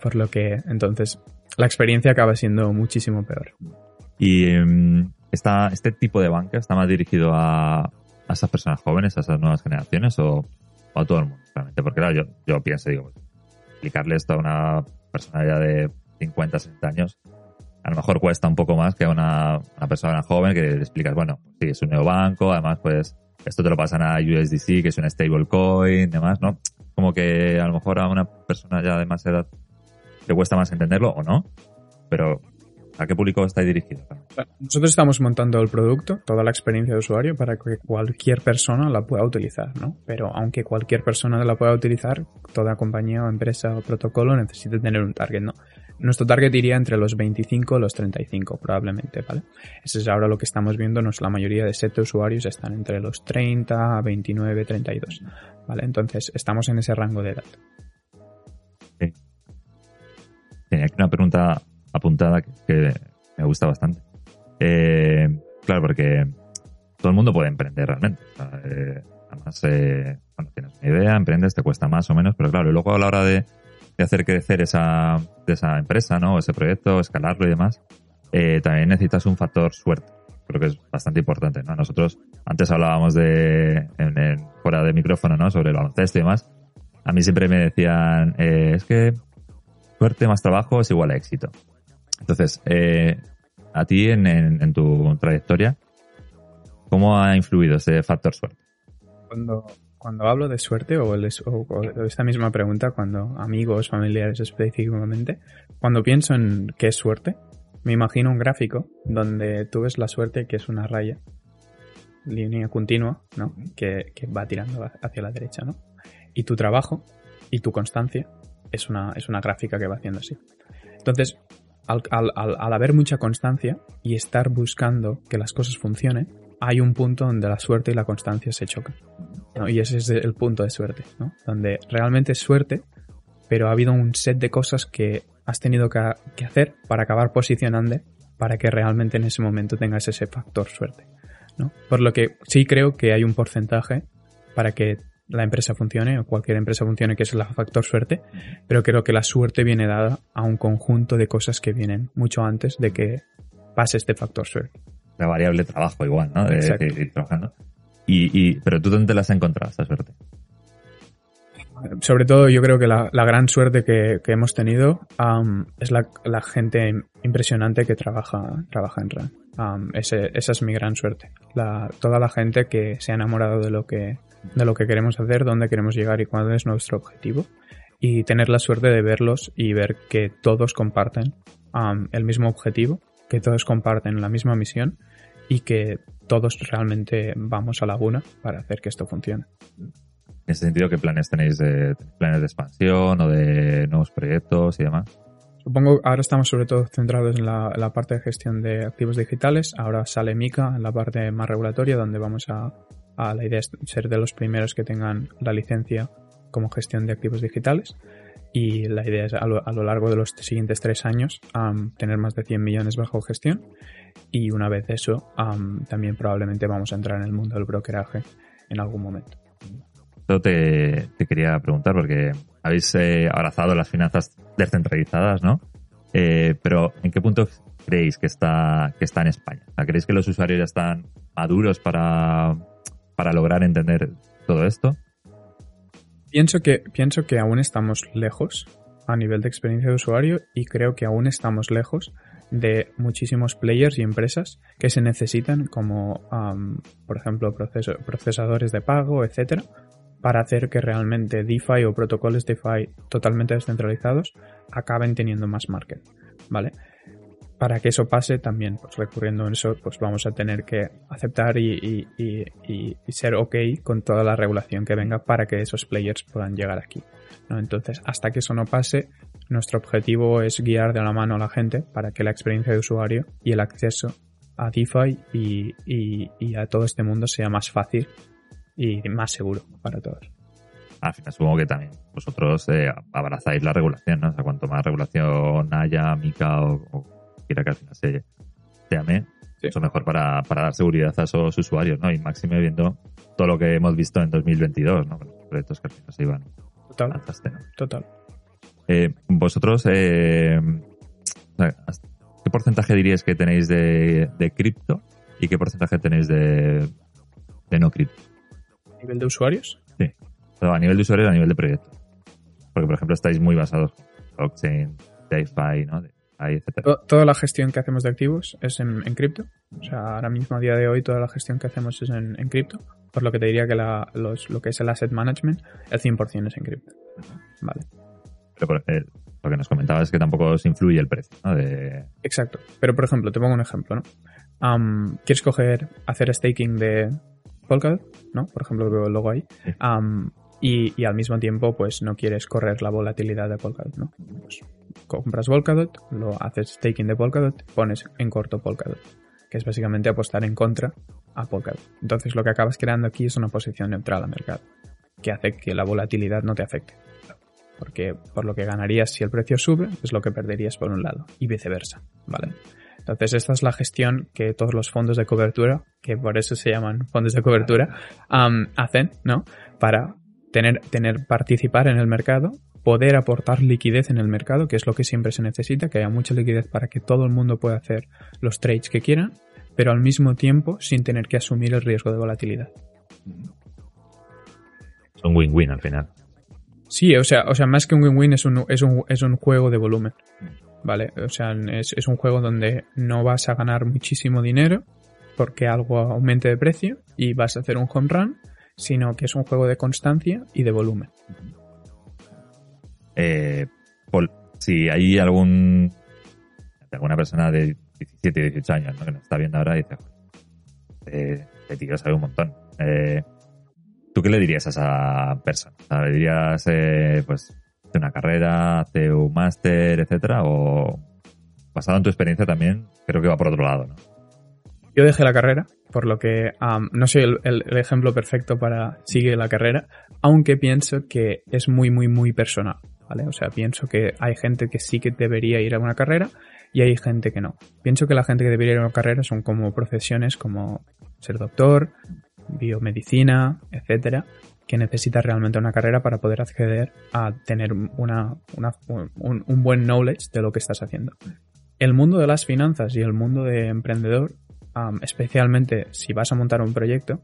por lo que entonces la experiencia acaba siendo muchísimo peor. Y um, este tipo de banca está más dirigido a, a esas personas jóvenes, a esas nuevas generaciones o, a todo el mundo, realmente. Porque claro, yo, yo pienso, digo, explicarle esto a una persona ya de 50, 60 años, a lo mejor cuesta un poco más que a una, persona joven que le explicas, bueno, sí, es un nuevo banco, además pues esto te lo pasan a USDC, que es un stablecoin, demás, ¿no? Como que a lo mejor a una persona ya de más edad le cuesta más entenderlo o no, pero ¿A qué público está dirigido? Nosotros estamos montando el producto, toda la experiencia de usuario para que cualquier persona la pueda utilizar, ¿no? Pero aunque cualquier persona la pueda utilizar, toda compañía o empresa o protocolo necesita tener un target, ¿no? Nuestro target iría entre los 25 y los 35 probablemente, ¿vale? Eso es ahora lo que estamos viendo, la mayoría de set de usuarios están entre los 30, 29, 32, ¿vale? Entonces estamos en ese rango de edad. Tenía aquí una pregunta apuntada que, me gusta bastante. Eh, claro, porque todo el mundo puede emprender realmente. Eh, además, eh, tienes una idea, emprendes, te cuesta más o menos, pero claro, y luego a la hora de, hacer crecer esa, esa empresa, ¿no? ese proyecto, escalarlo y demás, también necesitas un factor suerte. Creo que es bastante importante, ¿no? Nosotros antes hablábamos de, en, fuera de micrófono, ¿no? Sobre el baloncesto y demás. A mí siempre me decían, es que suerte más trabajo es igual a éxito. Entonces, eh, a ti en, tu trayectoria, ¿cómo ha influido ese factor suerte? Cuando, cuando hablo de suerte o, esta misma pregunta, cuando amigos, familiares específicamente, cuando pienso en qué es suerte, me imagino un gráfico donde tú ves la suerte que es una raya, línea continua, ¿no? Que, que va tirando hacia la derecha, ¿no? Y tu trabajo y tu constancia es una, es una gráfica que va haciendo así. Entonces, al, haber mucha constancia y estar buscando que las cosas funcionen, hay un punto donde la suerte y la constancia se chocan. Y ese es el punto de suerte, ¿no? donde realmente es suerte, pero ha habido un set de cosas que has tenido que, hacer para acabar posicionando para que realmente en ese momento tengas ese factor suerte. ¿no? Por lo que sí creo que hay un porcentaje para que la empresa funcione o cualquier empresa funcione, que es el factor suerte, pero creo que la suerte viene dada a un conjunto de cosas que vienen mucho antes de que pase este factor suerte. La variable trabajo igual, ¿no? De, ir trabajando. Y, pero tú dónde las has encontrado esa suerte? Sobre todo yo creo que la, gran suerte que, hemos tenido es la, gente impresionante que trabaja, trabaja en RAN. esa es mi gran suerte. toda la gente que se ha enamorado de lo que de lo que queremos hacer, dónde queremos llegar y cuál es nuestro objetivo. Y tener la suerte de verlos y ver que todos comparten el mismo objetivo, que todos comparten la misma misión y que todos realmente vamos a la una para hacer que esto funcione. En ese sentido, ¿qué planes tenéis? De, ¿Planes de expansión o de nuevos proyectos y demás? Supongo ahora estamos sobre todo centrados en la, la, parte de gestión de activos digitales. Ahora sale Mica en la parte más regulatoria, donde vamos a, a la idea es ser de los primeros que tengan la licencia como gestión de activos digitales y la idea es a lo, a lo largo de los siguientes tres años tener más de 100 millones bajo gestión y una vez eso am, también probablemente vamos a entrar en el mundo del brokeraje en algún momento. Esto te, quería preguntar porque habéis eh, abrazado las finanzas descentralizadas, ¿no? Eh, pero ¿en qué punto creéis que está, que está en España? ¿Creéis que los usuarios ya están maduros para, para lograr entender todo esto? Pienso que, pienso que aún estamos lejos a nivel de experiencia de usuario y creo que aún estamos lejos de muchísimos players y empresas que se necesitan como, am, por ejemplo, procesadores de pago, etcétera, para hacer que realmente DeFi o protocolos DeFi totalmente descentralizados acaben teniendo más market, ¿vale? Para que eso pase también, pues recurriendo a eso, pues vamos a tener que aceptar y, y- y- ser ok con toda la regulación que venga para que esos players puedan llegar aquí. ¿no? Entonces, hasta que eso no pase, nuestro objetivo es guiar de la mano a la gente para que la experiencia de usuario y el acceso a DeFi y, y- y a todo este mundo sea más fácil y más seguro para todos. Al final supongo que también vosotros eh, abrazáis la regulación, ¿no? O sea, cuanto más regulación haya, MICA o quiera que al final se, se llame, Sí. mucho mejor para, para dar seguridad a esos usuarios, ¿no? Y máxime viendo todo lo que hemos visto en 2022, ¿no? Con los proyectos que al final se iban Total, lanzaste, ¿no? total. Eh, vosotros, eh, ¿qué porcentaje diríais que tenéis de, de cripto y qué porcentaje tenéis de, de no cripto? ¿A nivel de usuarios? Pero a nivel de usuarios, a nivel de proyecto. Porque, por ejemplo, estáis muy basados en blockchain, DeFi, ¿no? DeFi, To- Toda la gestión que hacemos de activos es en, en cripto. O sea, ahora mismo, a día de hoy, toda la gestión que hacemos es en, en cripto. Por lo que te diría que la- los- lo que es el asset management, el 100% es en cripto. Vale. Pero por- eh, lo que nos comentabas es que tampoco os influye el precio, ¿no? De, Exacto. Pero, por ejemplo, te pongo un ejemplo, ¿no? Am, ¿Quieres coger, hacer staking de Polkadot, ¿no? Por ejemplo, veo el logo ahí. Sí. Y, y al mismo tiempo, pues no quieres correr la volatilidad de Polkadot, ¿no? Pues compras Polkadot, lo haces staking de Polkadot, pones en corto Polkadot, que es básicamente apostar en contra a Polkadot. Entonces, lo que acabas creando aquí es una posición neutral al mercado, que hace que la volatilidad no te afecte. Porque por lo que ganarías si el precio sube, es lo que perderías por un lado, y viceversa, ¿vale? Entonces, esta es la gestión que todos los fondos de cobertura, que por eso se llaman fondos de cobertura, hacen, ¿no? Para tener, tener, participar en el mercado, poder aportar liquidez en el mercado, que es lo que siempre se necesita, que haya mucha liquidez para que todo el mundo pueda hacer los trades que quieran, pero al mismo tiempo sin tener que asumir el riesgo de volatilidad. son win-win al final. Sí, o sea, o sea, más que un win-win es un, es, un, es un juego de volumen. ¿Vale? O sea, es, es un juego donde no vas a ganar muchísimo dinero porque algo aumente de precio y vas a hacer un home run, sino que es un juego de constancia y de volumen. Eh, si hay algún alguna persona de 17, 18 años que nos está viendo ahora y dice, "Joder, este tío sabe un montón. Eh, ¿Tú qué le dirías a esa persona? O ¿Le dirías, eh, pues, hace una carrera, hace un máster, etcétera? O, basado en tu experiencia también, creo que va por otro lado, ¿no? Yo dejé la carrera, por lo que no soy el, el- el ejemplo perfecto para seguir la carrera, aunque pienso que es muy, muy, muy personal, ¿vale? O sea, pienso que hay gente que sí que debería ir a una carrera y hay gente que no. Pienso que la gente que debería ir a una carrera son como profesiones como ser doctor, biomedicina, etcétera, que necesita realmente una carrera para poder acceder a tener una, una- un, un buen knowledge de lo que estás haciendo. El mundo de las finanzas y el mundo de emprendedor um, especialmente si vas a montar un proyecto,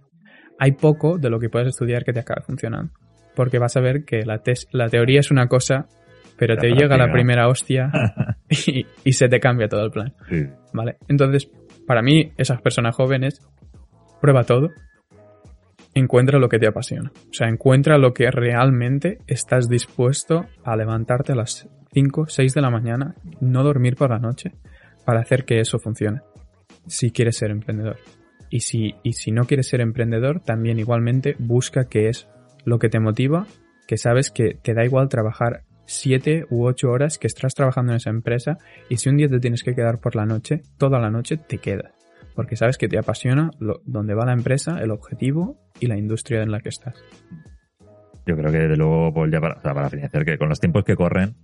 hay poco de lo que puedes estudiar que te acabe funcionando. Porque vas a ver que la, tes- la teoría es una cosa, pero La te llega la primera hostia y, y se te cambia todo el plan. Sí. ¿Vale? Entonces, para mí, esas personas jóvenes, prueba todo, encuentra lo que te apasiona. O sea, encuentra lo que realmente estás dispuesto a levantarte a las 5, 6 de la mañana, no dormir por la noche, para hacer que eso funcione. Si quieres ser emprendedor. Y si, y si no quieres ser emprendedor, también igualmente busca qué es lo que te motiva, que sabes que te da igual trabajar 7 u 8 horas que estás trabajando en esa empresa y si un día te tienes que quedar por la noche, toda la noche te quedas. Porque sabes que te apasiona lo, dónde va la empresa, el objetivo y la industria en la que estás. Yo creo que desde luego, pues ya para, o que con los tiempos que corren,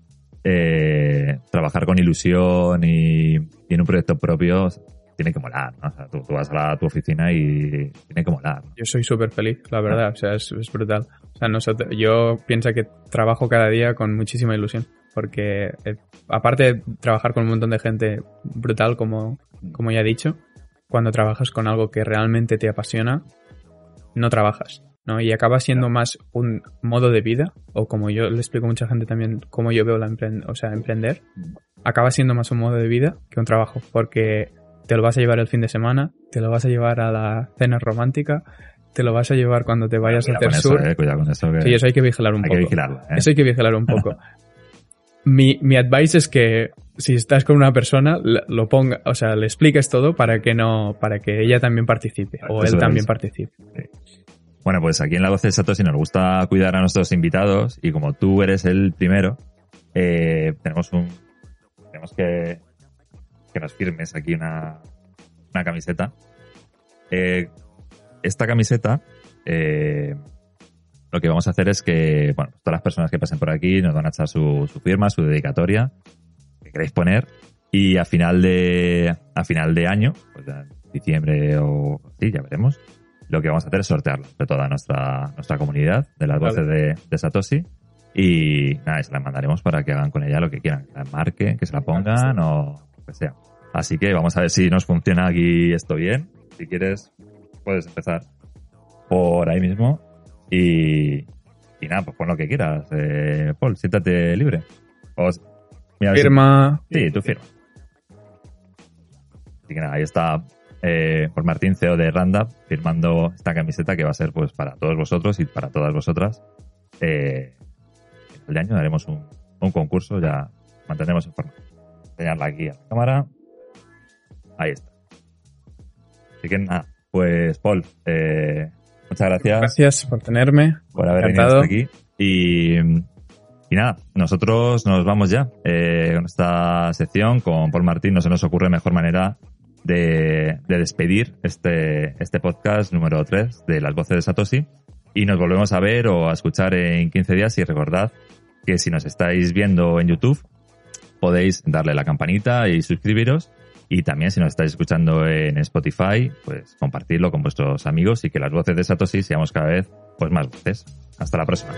eh, trabajar con ilusión y, y en un proyecto propio tiene que molar, ¿no? O sea, tú, tú vas a la- tu oficina y tiene que molar. Yo soy súper feliz, la verdad, o sea, es, es brutal. O sea, nosotros, yo pienso que trabajo cada día con muchísima ilusión, porque eh, aparte de trabajar con un montón de gente brutal, como, como ya he dicho, cuando trabajas con algo que realmente te apasiona, no trabajas, ¿no? Y acaba siendo más un modo de vida, o como yo le explico a mucha gente también, cómo yo veo la empren- o sea, emprender, acaba siendo más un modo de vida que un trabajo, porque te lo vas a llevar el fin de semana, te lo vas a llevar a la cena romántica, te lo vas a llevar cuando te vayas a hacer con eso, sur. eh, cuidado con eso. Que Sí, eso hay que vigilar un hay poco. que vigilarlo. ¿eh? Eso hay que vigilar un poco. mi, mi advice es que si estás con una persona, lo ponga, o sea, le expliques todo para que no, para que ella también participe, o Eso él también es. participe. Bueno, pues aquí en la voz de Satoshi nos gusta cuidar a nuestros invitados y como tú eres el primero, eh, tenemos un tenemos que que nos firmes aquí una, una camiseta. Eh, esta camiseta, eh, lo que vamos a hacer es que, bueno, todas las personas que pasen por aquí nos van a echar su, su firma, su dedicatoria, que queréis poner, y a final de, a final de año, pues ya en diciembre o sí, ya veremos, lo que vamos a hacer es sortearlo de toda nuestra, nuestra comunidad, de las Vale. voces de, de Satoshi. Y nada, se la mandaremos para que hagan con ella lo que quieran, que la marquen, que se la pongan o que sea. Así que vamos a ver si nos funciona aquí esto bien. Si quieres, puedes empezar por ahí mismo. Y, y nada, pues pon lo que quieras. Eh, Paul, siéntate libre. O, mira, Firma, Sí, tú firma. Así que nada, ahí está eh, por Martín, CEO de Randa, firmando esta camiseta que va a ser pues para todos vosotros y para todas vosotras. Eh, de año haremos un, un concurso, ya mantendremos en forma. Enseñarla aquí a la cámara. Ahí está. Así que nada, pues Paul, eh, muchas gracias gracias por tenerme. por haber venido Encantado. hasta aquí. Y, y nada, nosotros nos vamos ya eh, con esta sección. Con Paul Martín no se nos ocurre mejor manera de, de despedir este, este podcast número 3 de Las Voces de Satoshi. Y nos volvemos a ver o a escuchar en 15 días. Y recordad que si nos estáis viendo en YouTube, podéis darle la campanita y suscribiros. Y también si nos estáis escuchando en Spotify, pues compartirlo con vuestros amigos y que las voces de Satoshi seamos cada vez pues más voces. Hasta la próxima.